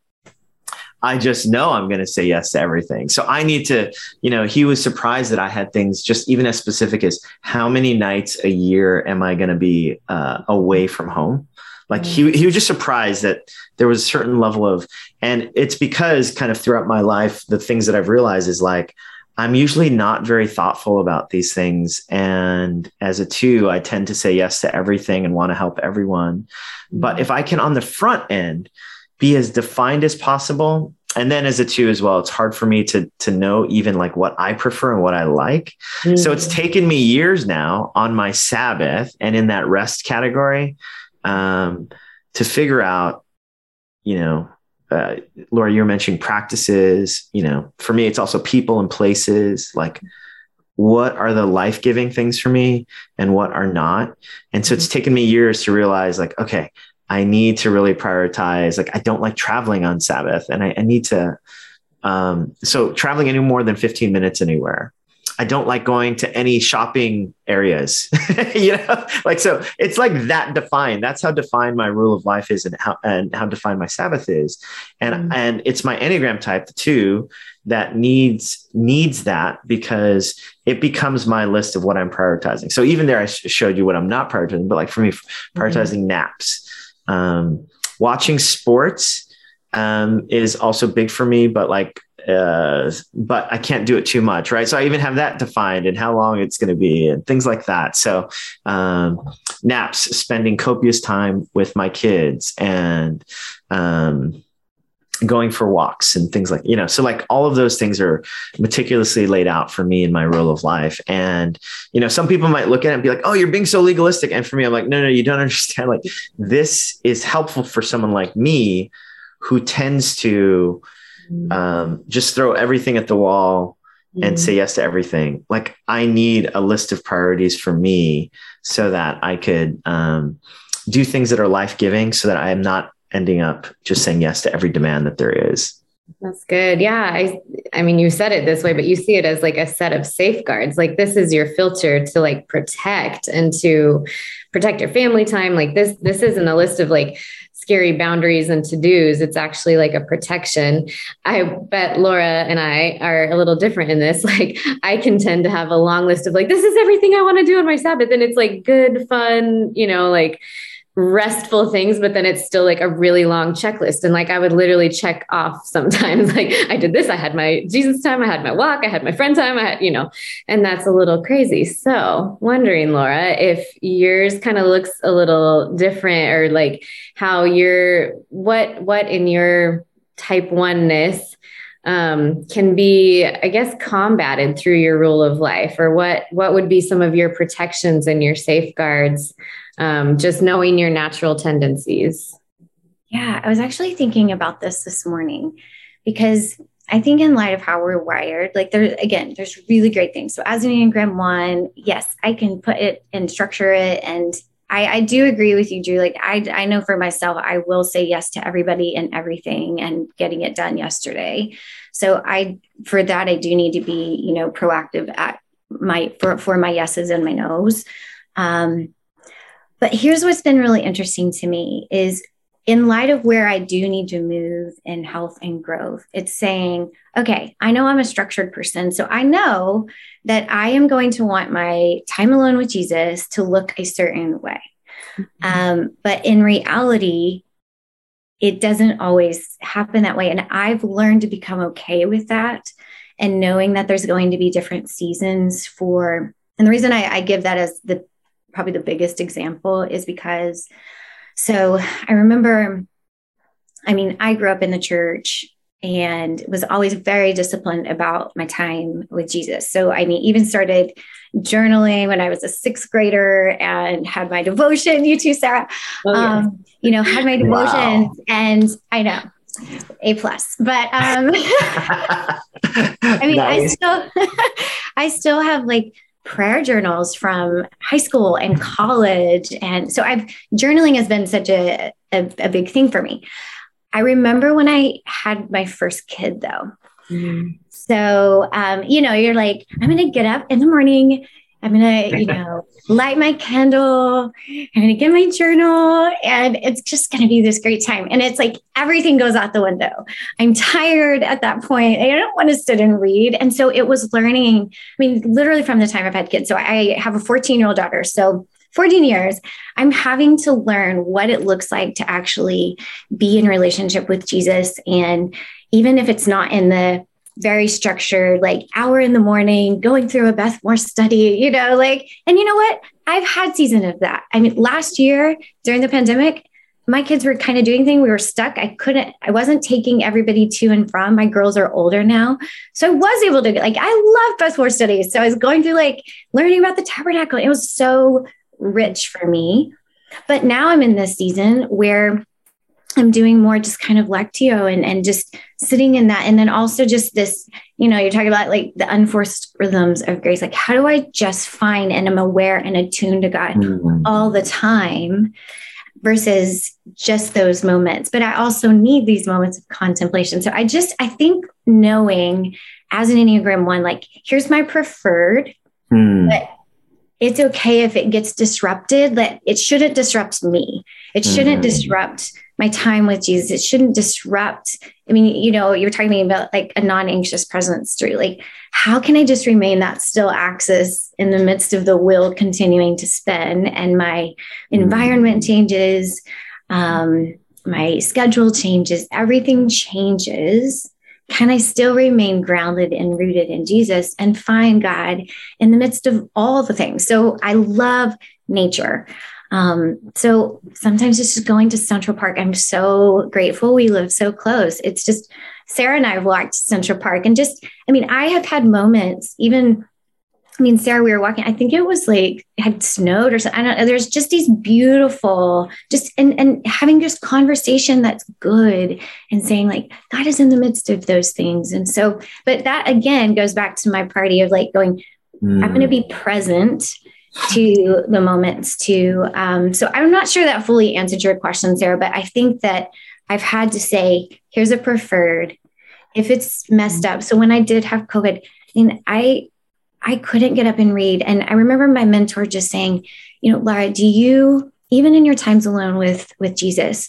I just know I'm going to say yes to everything. So I need to, you know, he was surprised that I had things just even as specific as how many nights a year am I going to be uh, away from home? Like he, he was just surprised that there was a certain level of, and it's because kind of throughout my life, the things that I've realized is like, I'm usually not very thoughtful about these things. And as a two, I tend to say yes to everything and want to help everyone. But if I can on the front end be as defined as possible, and then as a two as well, it's hard for me to to know even like what I prefer and what I like. Mm-hmm. So it's taken me years now on my Sabbath and in that rest category um, to figure out, you know, uh, Laura, you're mentioning practices. You know, for me, it's also people and places. Like, what are the life giving things for me, and what are not? And so it's mm-hmm. taken me years to realize, like, okay, I need to really prioritize. Like, I don't like traveling on Sabbath, and I, I need to. Um, so traveling any more than 15 minutes anywhere I don't like going to any shopping areas. you know, like so it's like that defined. That's how defined my rule of life is and how and how defined my Sabbath is. And mm and it's my Enneagram type too that needs needs that because it becomes my list of what I'm prioritizing. So even there I showed you what I'm not prioritizing, but like for me, prioritizing mm naps. Um, watching sports um, is also big for me, but like uh, but I can't do it too much, right? So I even have that defined and how long it's going to be and things like that. So um, naps, spending copious time with my kids, and um, going for walks and things like you know. So like all of those things are meticulously laid out for me in my rule of life. And you know, some people might look at it and be like, "Oh, you're being so legalistic," and for me, I'm like, "No, no, you don't understand. Like this is helpful for someone like me." who tends to. Um, just throw everything at the wall and say mm. yes to everything. Like I need a list of priorities for me so that I could um, do things that are life giving so that I am not ending up just saying yes to every demand that there is. That's good. Yeah. I I mean you said it this way, but you see it as like a set of safeguards. Like this is your filter to like protect and to protect your family time. Like this, this isn't a list of like scary boundaries and to dos. It's actually like a protection. I bet Laura and I are a little different in this. Like, I can tend to have a long list of like, this is everything I want to do on my Sabbath. And it's like good, fun, you know, like, restful things, but then it's still like a really long checklist. And like I would literally check off sometimes, like I did this, I had my Jesus time, I had my walk, I had my friend time, I had, you know, and that's a little crazy. So wondering, Laura, if yours kind of looks a little different or like how you're what what in your type oneness um, can be, I guess, combated through your rule of life, or what what would be some of your protections and your safeguards um, just knowing your natural tendencies. Yeah, I was actually thinking about this this morning because I think in light of how we're wired, like there again, there's really great things. So as an Enneagram one, yes, I can put it and structure it. And I, I do agree with you, Drew. Like I I know for myself, I will say yes to everybody and everything and getting it done yesterday. So I for that I do need to be, you know, proactive at my for for my yeses and my nos. Um, but here's what's been really interesting to me is in light of where I do need to move in health and growth, it's saying, okay, I know I'm a structured person. So I know that I am going to want my time alone with Jesus to look a certain way. Mm-hmm. Um, but in reality, it doesn't always happen that way. And I've learned to become okay with that and knowing that there's going to be different seasons for. And the reason I, I give that as the probably the biggest example is because so I remember, I mean, I grew up in the church and was always very disciplined about my time with Jesus. So, I mean, even started journaling when I was a sixth grader and had my devotion. You too, Sarah. Oh, yeah. um, you know, had my devotion, wow. and I know a plus but um i mean nice. i still i still have like prayer journals from high school and college. And so I've journaling has been such a, a, a big thing for me. I remember when I had my first kid though. Mm. So, um, you know, you're like, I'm going to get up in the morning I'm to, you know, light my candle. I'm to get my journal and it's just to be this great time. And it's like everything goes out the window. I'm tired at that point. I don't want to sit and read. And so it was learning, I mean, literally from the time I've had kids. So I have a 14 year old daughter. So 14 years, I'm having to learn what it looks like to actually be in relationship with Jesus. And even if it's not in the very structured, like hour in the morning, going through a Beth Moore study, you know, like, and you know what? I've had season of that. I mean, last year during the pandemic, my kids were kind of doing things. We were stuck. I couldn't, I wasn't taking everybody to and from. My girls are older now. So I was able to, like, I love Beth Moore studies. So I was going through like learning about the tabernacle. It was so rich for me. But now I'm in this season where I'm doing more just kind of lectio and, and just sitting in that. And then also just this, you know, you're talking about like the unforced rhythms of grace. Like, how do I just find and I'm aware and attuned to God mm-hmm. all the time versus just those moments? But I also need these moments of contemplation. So I just, I think knowing as an Enneagram one, like, here's my preferred, mm. but it's okay if it gets disrupted, that it shouldn't disrupt me. It shouldn't mm-hmm. disrupt my time with Jesus. It shouldn't disrupt. I mean, you know, you were talking about like a non-anxious presence through like, how can I just remain that still axis in the midst of the will continuing to spin and my environment mm-hmm. changes, um, my schedule changes, everything changes. Can I still remain grounded and rooted in Jesus and find God in the midst of all the things? So I love nature. Um, so sometimes it's just going to Central Park. I'm so grateful we live so close. It's just Sarah and I have walked Central Park and just, I mean, I have had moments, even I mean, Sarah, we were walking, I think it was like it had snowed or something. I don't know. There's just these beautiful, just and and having just conversation that's good and saying, like, God is in the midst of those things. And so, but that again goes back to my party of like going, mm. I'm gonna be present to the moments too. Um, so I'm not sure that fully answered your question, Sarah, but I think that I've had to say, here's a preferred. If it's messed up. So when I did have COVID, and I I couldn't get up and read. And I remember my mentor just saying, you know, Laura, do you, even in your times alone with with Jesus,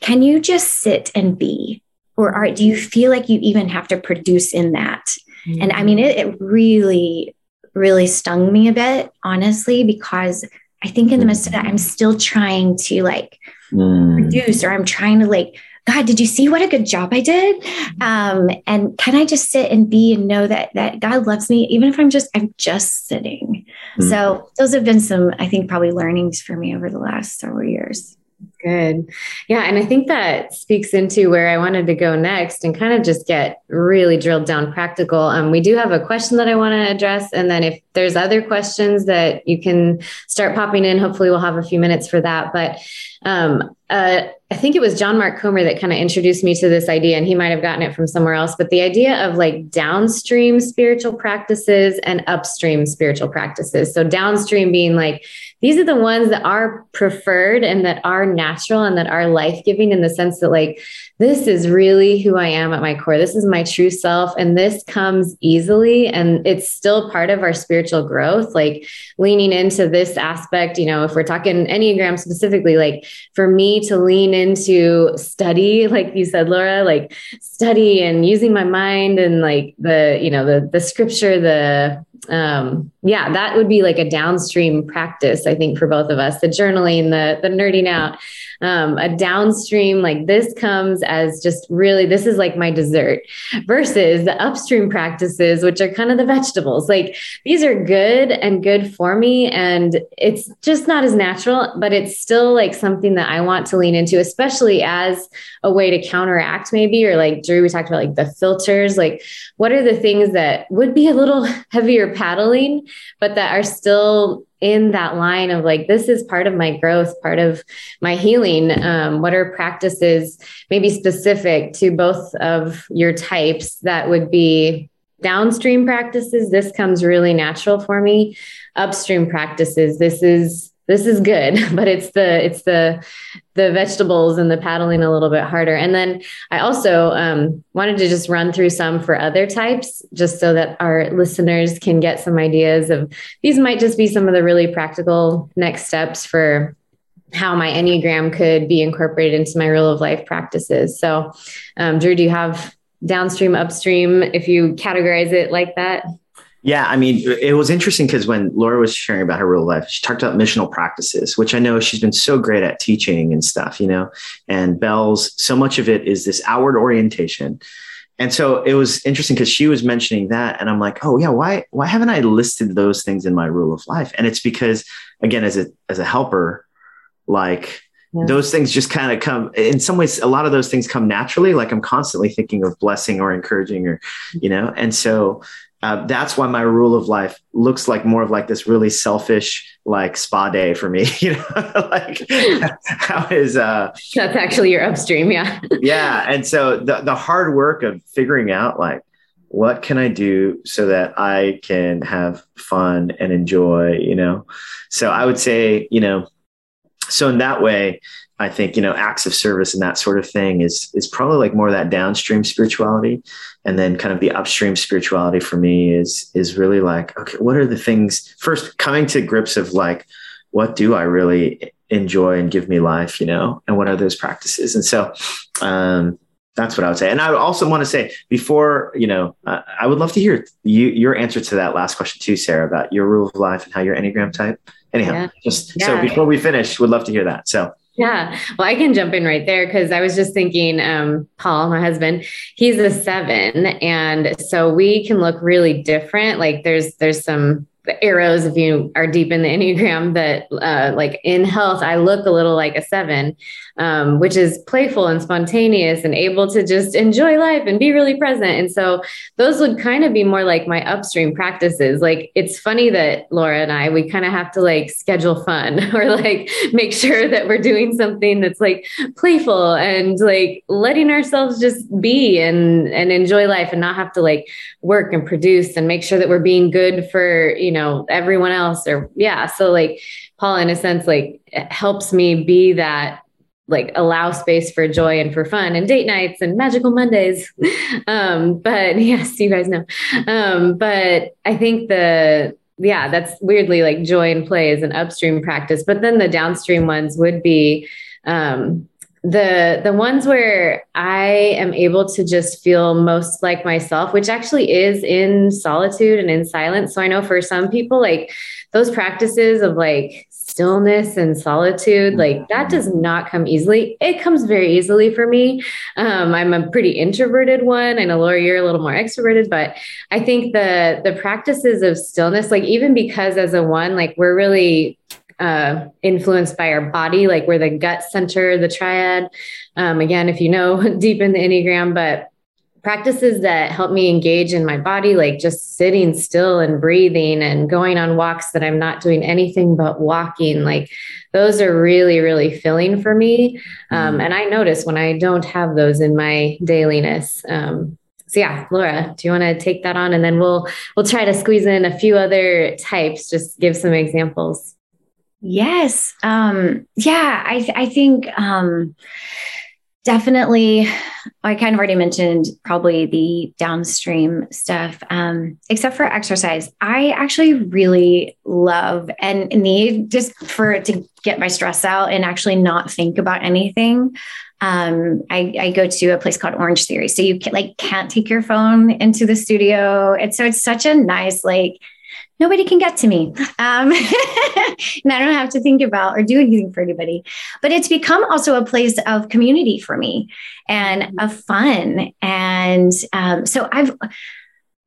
can you just sit and be? Or are, do you feel like you even have to produce in that? Mm-hmm. And I mean, it, it really really stung me a bit, honestly, because I think in the midst of that, I'm still trying to like mm. produce or I'm trying to like, God, did you see what a good job I did? Um, and can I just sit and be and know that that God loves me, even if I'm just I'm just sitting. Mm. So those have been some, I think, probably learnings for me over the last several years. Good. Yeah. And I think that speaks into where I wanted to go next and kind of just get really drilled down practical. Um, we do have a question that I want to address. And then if there's other questions that you can start popping in. Hopefully, we'll have a few minutes for that. But um, uh, I think it was John Mark Comer that kind of introduced me to this idea, and he might have gotten it from somewhere else. But the idea of like downstream spiritual practices and upstream spiritual practices. So, downstream being like these are the ones that are preferred and that are natural and that are life giving in the sense that, like, this is really who I am at my core. This is my true self. And this comes easily. And it's still part of our spiritual growth, like leaning into this aspect. You know, if we're talking Enneagram specifically, like for me to lean into study, like you said, Laura, like study and using my mind and like the, you know, the, the scripture, the, um, yeah, that would be like a downstream practice, I think, for both of us. The journaling, the the nerding out, um, a downstream like this comes as just really this is like my dessert, versus the upstream practices, which are kind of the vegetables. Like these are good and good for me, and it's just not as natural, but it's still like something that I want to lean into, especially as a way to counteract maybe, or like Drew, we talked about like the filters. Like, what are the things that would be a little heavier paddling? but that are still in that line of like this is part of my growth part of my healing. Um, what are practices maybe specific to both of your types that would be downstream practices? This comes really natural for me. Upstream practices. This is this is good but it's the it's the the vegetables and the paddling a little bit harder. And then i also um, wanted to just run through some for other types just so that our listeners can get some ideas of these might just be some of the really practical next steps for how my enneagram could be incorporated into my rule of life practices. So um, drew do you have downstream upstream if you categorize it like that yeah, I mean, it was interesting because when Laura was sharing about her real life, she talked about missional practices, which I know she's been so great at teaching and stuff, you know. And BELLS, so much of it is this outward orientation. And so it was interesting because she was mentioning that, and I'm like, oh yeah, why why haven't I listed those things in my rule of life? And it's because, again, as a as a helper, like yeah. those things just kind of come in some ways a lot of those things come naturally like i'm constantly thinking of blessing or encouraging or mm-hmm. you know and so uh, that's why my rule of life looks like more of like this really selfish like spa day for me you know? Like how is uh that's actually your upstream yeah. Yeah and so the, the hard work of figuring out like what can i do so that i can have fun and enjoy you know? So i would say you know so in that way I think you know acts of service and that sort of thing is is probably like more that downstream spirituality, and then kind of the upstream spirituality for me is is really like okay, what are the things first coming to grips of like what do I really enjoy and give me life, you know, and what are those practices, and so um, that's what I would say. And I also want to say before you know, uh, I would love to hear you your answer to that last question too, Sarah, about your rule of life and how your enneagram type. Anyhow, yeah. just yeah. so before we finish, would love to hear that. So. Yeah. Well, I can jump in right there because I was just thinking, um, Paul, my husband, he's a seven. And so we can look really different. Like there's there's some arrows if you are deep in the enneagram that uh, like in health i look a little like a seven um, which is playful and spontaneous and able to just enjoy life and be really present. And so those would kind of be more like my upstream practices. Like it's funny that laura and i we kind of have to like schedule fun or like make sure that we're doing something that's like playful and like letting ourselves just be and and enjoy life and not have to like work and produce and make sure that we're being good for you know everyone else or yeah. So like paul in a sense like helps me be that like allow space for joy and for fun and date nights and magical mondays. Um but yes you guys know. Um but i think the yeah that's weirdly like joy and play is an upstream practice but then the downstream ones would be um the the ones where i am able to just feel most like myself which actually is in solitude and in silence. So i know for some people like those practices of like stillness and solitude like that does not come easily. It comes very easily for me. Um, i'm a pretty introverted one. I know laura you're a little more extroverted but i think the the practices of stillness like even because as a one like we're really uh, influenced by our body, like we're the gut center, the triad. Um, again, if you know deep in the Enneagram, but practices that help me engage in my body, like just sitting still and breathing and going on walks that I'm not doing anything but walking, like those are really, really filling for me. Um, and I notice when I don't have those in my dailiness. Um, so yeah, Laura, do you want to take that on, and then we'll we'll try to squeeze in a few other types. Just give some examples. Yes. Um, yeah, I I think um, definitely i kind of already mentioned probably the downstream stuff um, except for exercise i actually really love and need just for to get my stress out and actually not think about anything um, I, I, go to a place called Orange Theory. So you can, like can't take your phone into the studio. And so it's such a nice like nobody can get to me. Um, and I don't have to think about or do anything for anybody. But it's become also a place of community for me and mm-hmm. of fun. And um, so I've,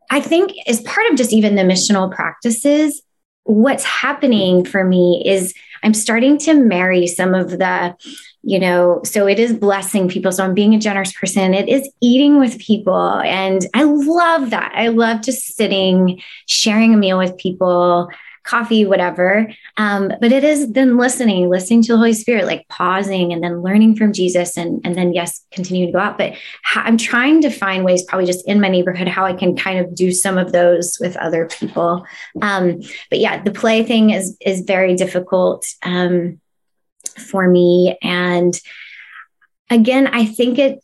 I think as part of just even the missional practices, what's happening for me is I'm starting to marry some of the you know so it is blessing people. So i'm being a generous person. It is eating with people. And i love that. I love just sitting sharing a meal with people coffee whatever. Um, but it is then listening listening to the holy spirit like pausing and then learning from jesus and and then yes continuing to go out. But i'm trying to find ways probably just in my neighborhood how i can kind of do some of those with other people. Um, but yeah the play thing is is very difficult. Um, for me. And again, I think it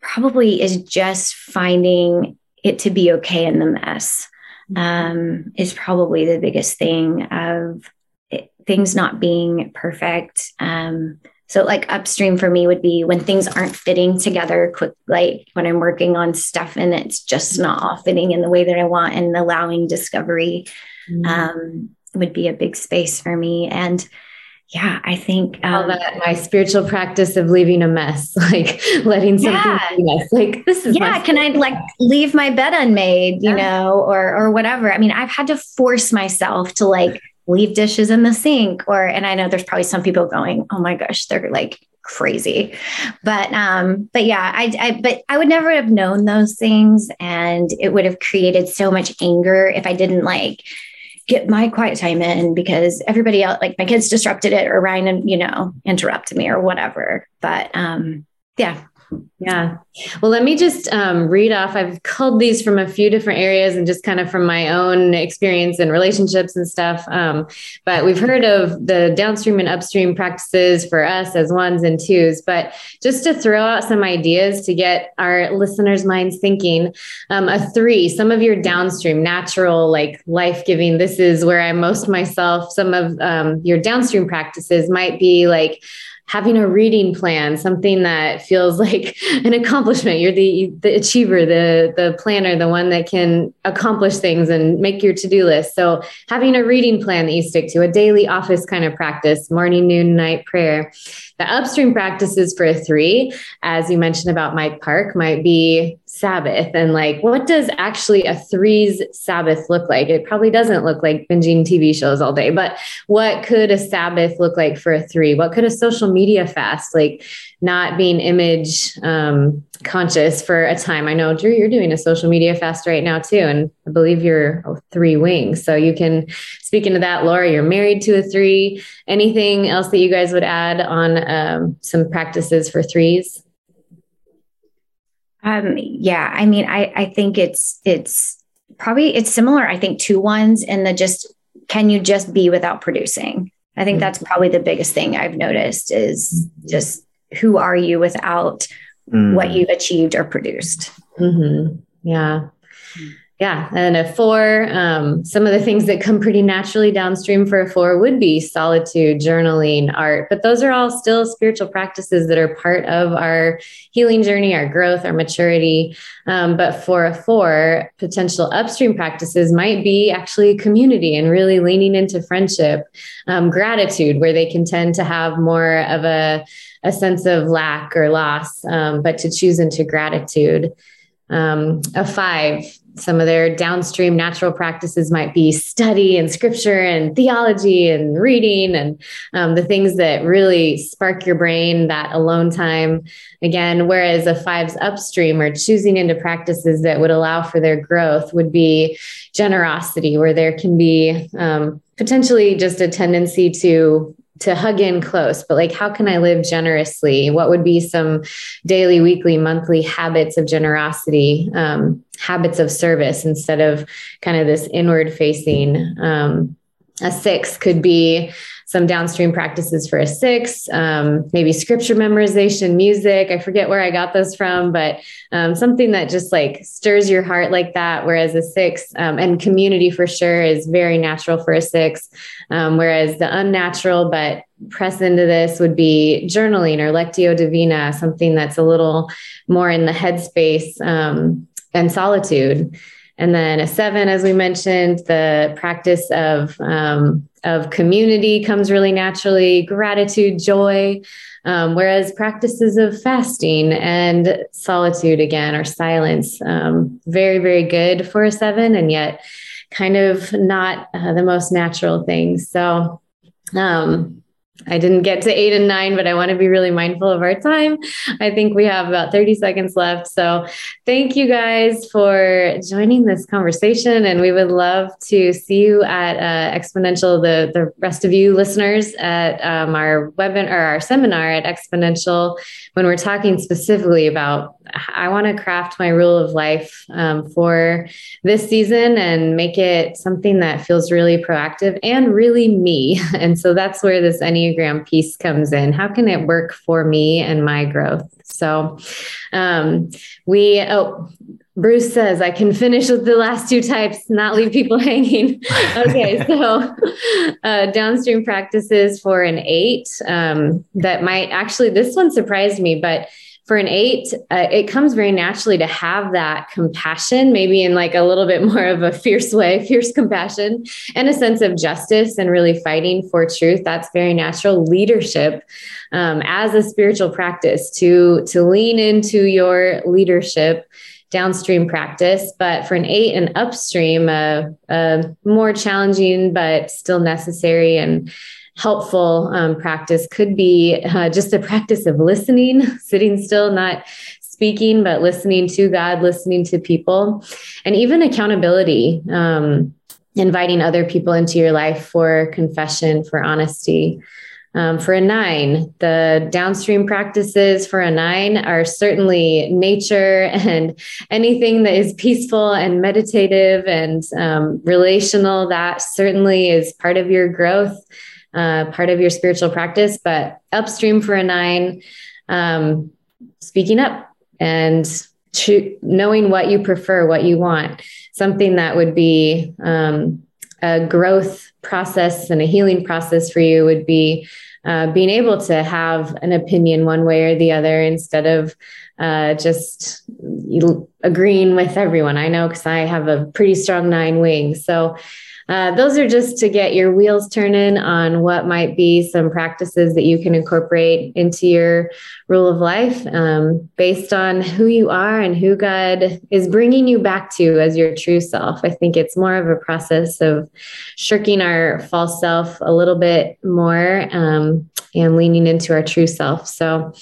probably is just finding it to be okay in the mess um, is probably the biggest thing of it, things not being perfect. Um, so like upstream for me would be when things aren't fitting together quick, like when I'm working on stuff and it's just not all fitting in the way that I want and allowing discovery mm-hmm. um, would be a big space for me. And yeah, I think um, that my spiritual practice of leaving a mess, like letting something yeah. be a mess. Like this is yeah. Can I like leave my bed unmade, you yeah. know, or or whatever? I mean, I've had to force myself to like leave dishes in the sink, or and I know there's probably some people going, oh my gosh, they're like crazy but um but yeah I, I but i would never have known those things and it would have created so much anger if i didn't like get my quiet time in because everybody else, like my kids disrupted it or Ryan, you know, interrupted me or whatever. But um, yeah, yeah. Well, let me just um, read off. I've culled these from a few different areas and just kind of from my own experience and relationships and stuff. Um, but we've heard of the downstream and upstream practices for us as ones and twos. But just to throw out some ideas to get our listeners' minds thinking, um, a three, some of your downstream, natural, like life giving, this is where I'm most myself. Some of um, your downstream practices might be like, having a reading plan, something that feels like an accomplishment. You're the the achiever, the the planner, the one that can accomplish things and make your to-do list. So having a reading plan that you stick to, a daily office kind of practice, morning, noon, night prayer. The upstream practices for a three, as you mentioned about Mike Park, might be Sabbath and like what does actually a threes Sabbath look like? It probably doesn't look like binging TV shows all day, but what could a Sabbath look like for a three? What could a social media fast like not being image um, conscious for a time? I know Drew, you're doing a social media fast right now too, and I believe you're three wings. So you can speak into that, Laura. You're married to a three. Anything else that you guys would add on um, some practices for threes? Um, yeah, I mean, I, I think it's it's probably it's similar. I think to ones in the just can you just be without producing? I think mm-hmm. that's probably the biggest thing I've noticed is just who are you without mm-hmm. what you've achieved or produced. Mm-hmm. Yeah. Yeah. And a four, um, some of the things that come pretty naturally downstream for a four would be solitude, journaling, art, but those are all still spiritual practices that are part of our healing journey, our growth, our maturity. Um, but for a four, potential upstream practices might be actually community and really leaning into friendship, um, gratitude, where they can tend to have more of a, a sense of lack or loss, um, but to choose into gratitude. Um, a five, some of their downstream natural practices might be study and scripture and theology and reading and um, the things that really spark your brain, that alone time. Again, whereas a five's upstream or choosing into practices that would allow for their growth would be generosity, where there can be um, potentially just a tendency to to hug in close, but like, how can I live generously? What would be some daily, weekly, monthly habits of generosity, um, habits of service instead of kind of this inward facing? Um, a six could be some downstream practices for a six, um, maybe scripture memorization, music. I forget where I got those from, but um, something that just like stirs your heart like that. Whereas a six um, and community for sure is very natural for a six. Um, whereas the unnatural, but press into this would be journaling or lectio divina, something that's a little more in the headspace um, and solitude. And then a seven, as we mentioned, the practice of um, of community comes really naturally, gratitude, joy. Um, whereas practices of fasting and solitude again or silence, um, very, very good for a seven, and yet kind of not uh, the most natural things. So, um, I didn't get to eight and nine, but I want to be really mindful of our time. I think we have about 30 seconds left. So thank you guys for joining this conversation. And we would love to see you at uh, Exponential, the, the rest of you listeners at um, our webinar or our seminar at Exponential when we're talking specifically about I want to craft my rule of life um, for this season and make it something that feels really proactive and really me. And so that's where this Enneagram piece comes in. How can it work for me and my growth? So um, we, oh, Bruce says I can finish with the last two types, not leave people hanging. okay, so uh, downstream practices for an eight um, that might actually, this one surprised me, but for an eight, uh, it comes very naturally to have that compassion, maybe in like a little bit more of a fierce way, fierce compassion, and a sense of justice and really fighting for truth. That's very natural leadership um, as a spiritual practice to to lean into your leadership downstream practice, but for an eight and upstream, a uh, uh, more challenging but still necessary and helpful um, practice could be uh, just the practice of listening, sitting still, not speaking, but listening to God, listening to people, and even accountability. Um, inviting other people into your life for confession, for honesty. Um, for a nine, the downstream practices for a nine are certainly nature and anything that is peaceful and meditative and um, relational. That certainly is part of your growth uh, part of your spiritual practice. But upstream for a nine, um, speaking up and cho- knowing what you prefer, what you want, something that would be um, a growth process and a healing process for you would be uh, being able to have an opinion one way or the other instead of uh, just agreeing with everyone. I know because I have a pretty strong nine wing. So uh, those are just to get your wheels turning on what might be some practices that you can incorporate into your rule of life um, based on who you are and who God is bringing you back to as your true self. I think it's more of a process of shirking our false self a little bit more um, and leaning into our true self. So,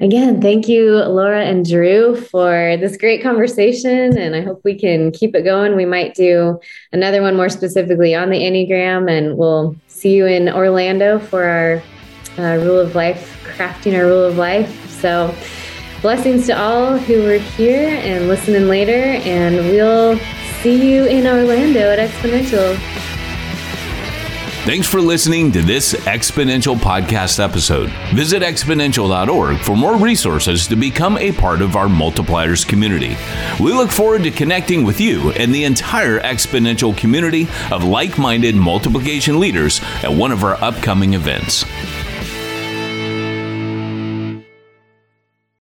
again, thank you, Laura and Drew, for this great conversation. And I hope we can keep it going. We might do another one more specifically on the Enneagram, and we'll see you in Orlando for our uh, rule of life, crafting our rule of life. So, blessings to all who were here and listening later. And we'll see you in Orlando at Exponential. Thanks for listening to this Exponential podcast episode. Visit exponential.org for more resources to become a part of our multipliers community. We look forward to connecting with you and the entire Exponential community of like minded multiplication leaders at one of our upcoming events.